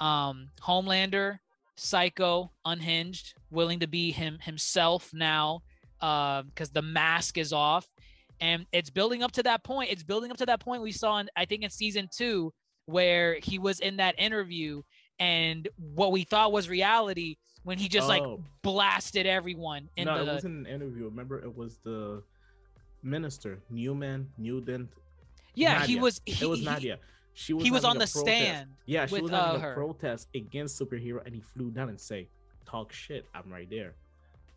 um Homelander, Psycho, Unhinged, willing to be him himself now uh because the mask is off and it's building up to that point. It's building up to that point we saw in I think in season 2 where he was in that interview and what we thought was reality when he just like Oh. blasted everyone in no, the it wasn't an interview. Remember, it was the minister Neuman Newden. Yeah, he was. He, it was Nadia. She was. he was on the protest. stand Yeah, she with, was having uh, a her. protest against superhero, and he flew down and say, "Talk shit, I'm right there."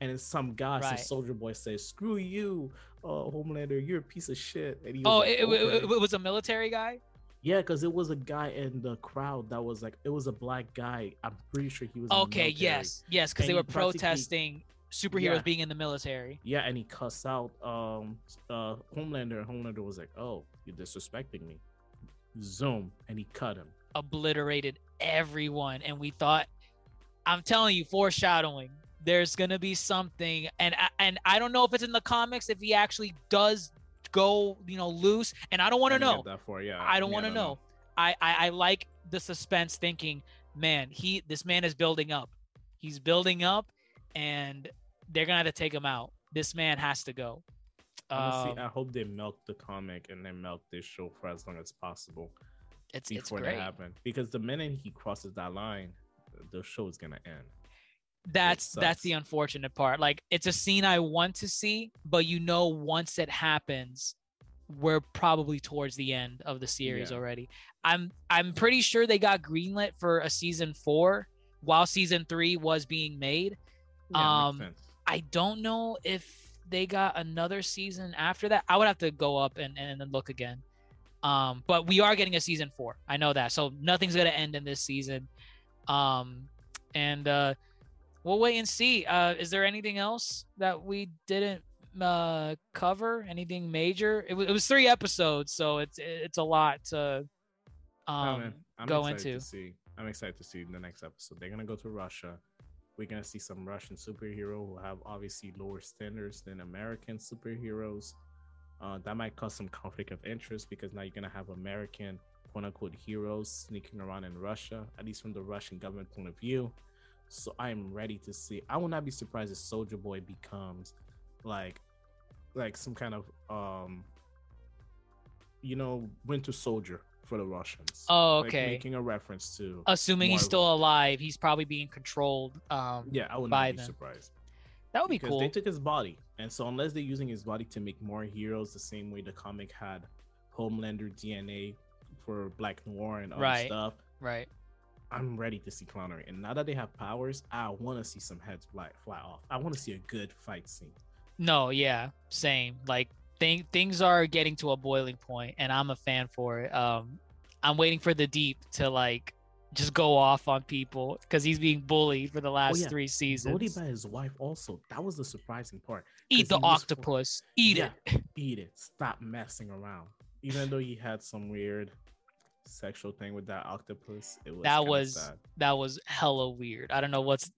And then some guy, Right. some soldier boy, says, "Screw you, uh, Homelander, you're a piece of shit." And he Oh, like, it, it- it- it was a military guy. Yeah, because it was a guy in the crowd that was like, it was a black guy. I'm pretty sure he was. Okay, yes, yes, because they were protesting superheroes Yeah. being in the military. Yeah, and he cussed out um uh Homelander. and Homelander was like, "Oh, you're disrespecting me." Zoom, and he cut him. Obliterated everyone, and we thought, I'm telling you, foreshadowing. There's gonna be something, and I- and I don't know if it's in the comics if he actually does go, you know, loose. And I don't want to know. that far, yeah. I don't yeah, want to know. I, I I like the suspense thinking, man, he this man is building up. He's building up and they're gonna have to take him out. This man has to go. Honestly, Um, I hope they milk the comic and they milk this show for as long as possible it's it's before great. that happen. Because the minute he crosses that line, the show is gonna end. That's that's the unfortunate part. Like it's a scene I want to see, but you know once it happens, we're probably towards the end of the series Yeah. already. I'm I'm pretty sure they got greenlit for a season 4 while season 3 was being made. Yeah, Um. I don't know if they got another season after that. I would have to go up and, and then look again. Um, but we are getting a season four. I know that. So nothing's gonna end in this season. Um, and uh, we'll wait and see. Uh, is there anything else that we didn't uh, cover? Anything major? It was, it was three episodes, so it's it's a lot to Oh, um, I'm go into. To see. I'm excited to see the next episode. They're gonna go to Russia. We're gonna see some Russian superhero who have obviously lower standards than American superheroes. Uh, that might cause some conflict of interest because now you're gonna have American quote unquote heroes sneaking around in Russia, at least from the Russian government point of view. So I am ready to see. I will not be surprised if Soldier Boy becomes like like some kind of um you know Winter Soldier for the Russians. Oh, Like, okay. making a reference to. Assuming he's still alive, he's probably being controlled. Um, Yeah, I would not be them. surprised. that would be because cool. they took his body, and so unless they're using his body to make more heroes, the same way the comic had Homelander DNA for Black Noir and other Right. stuff, right. I'm ready to see Clownery. And now that they have powers, I want to see some heads fly fly off. I want to see a good fight scene. No, yeah, same. Like thing things are getting to a boiling point, and I'm a fan for it. Um, I'm waiting for the deep to like just go off on people because he's being bullied for the last Oh, yeah. three seasons. Bullied by his wife also. That was the surprising part. Eat the octopus. Eat Yeah, it. Eat it. Stop messing around. Even though he had some weird sexual thing with that octopus, it was That was sad. that was hella weird. I don't know what's.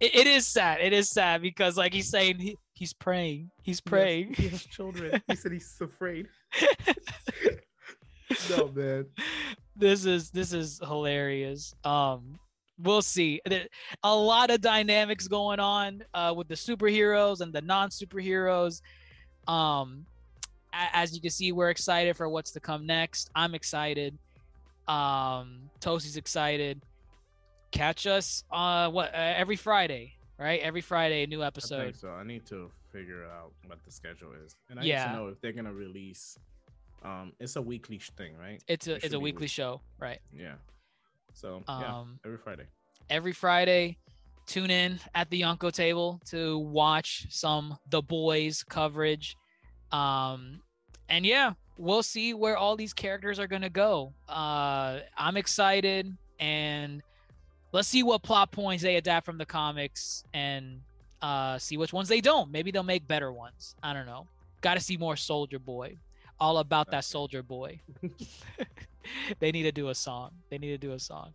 It, it is sad. It is sad because like he's saying he, he's praying. He's praying. He has children. He said he's afraid. no man. this is this is hilarious. Um, we'll see. A lot of dynamics going on uh, with the superheroes and the non superheroes. Um, as you can see, we're excited for what's to come next. I'm excited. Um, Toasty's excited. Catch us uh what uh, every Friday, right? Every Friday, a new I episode. think so. I need to figure out what the schedule is, and I Yeah. need to know if they're gonna release. Um, it's a weekly thing, right? It's a It it's a weekly week- show, right? Yeah. So yeah, Um, every Friday. every Friday. Tune in at the Yonko table to watch some The Boys coverage. Um, and yeah, we'll see where all these characters are gonna go. Uh, I'm excited, and let's see what plot points they adapt from the comics, and uh, see which ones they don't. Maybe they'll make better ones. I don't know. Got to see more Soldier Boy. All about that Soldier Boy. they need to do a song. They need to do a song.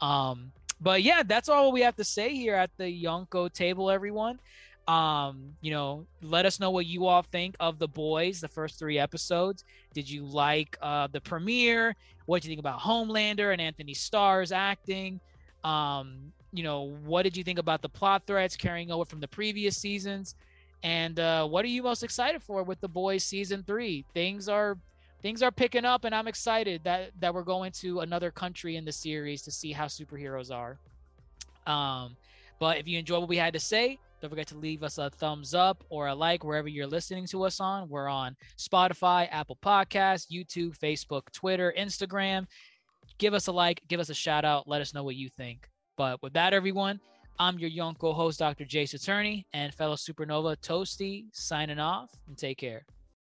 Um, but yeah, that's all we have to say here at the Yonko table, everyone. Um, you know, let us know what you all think of the boys, the first three episodes. Did you like uh the premiere? What do you think about Homelander and Anthony Starr's acting? Um, you know, what did you think about the plot threads carrying over from the previous seasons? And uh, what are you most excited for with the boys season three? Things are things are picking up, and I'm excited that that we're going to another country in the series to see how superheroes are. Um, but if you enjoy what we had to say, don't forget to leave us a thumbs up or a like wherever you're listening to us on. We're on Spotify, Apple Podcasts, YouTube, Facebook, Twitter, Instagram. Give us a like, give us a shout out, let us know what you think. But with that, everyone, I'm your Yonko host, Dr. Jace Attorney, and fellow Supernova Toasty signing off and take care.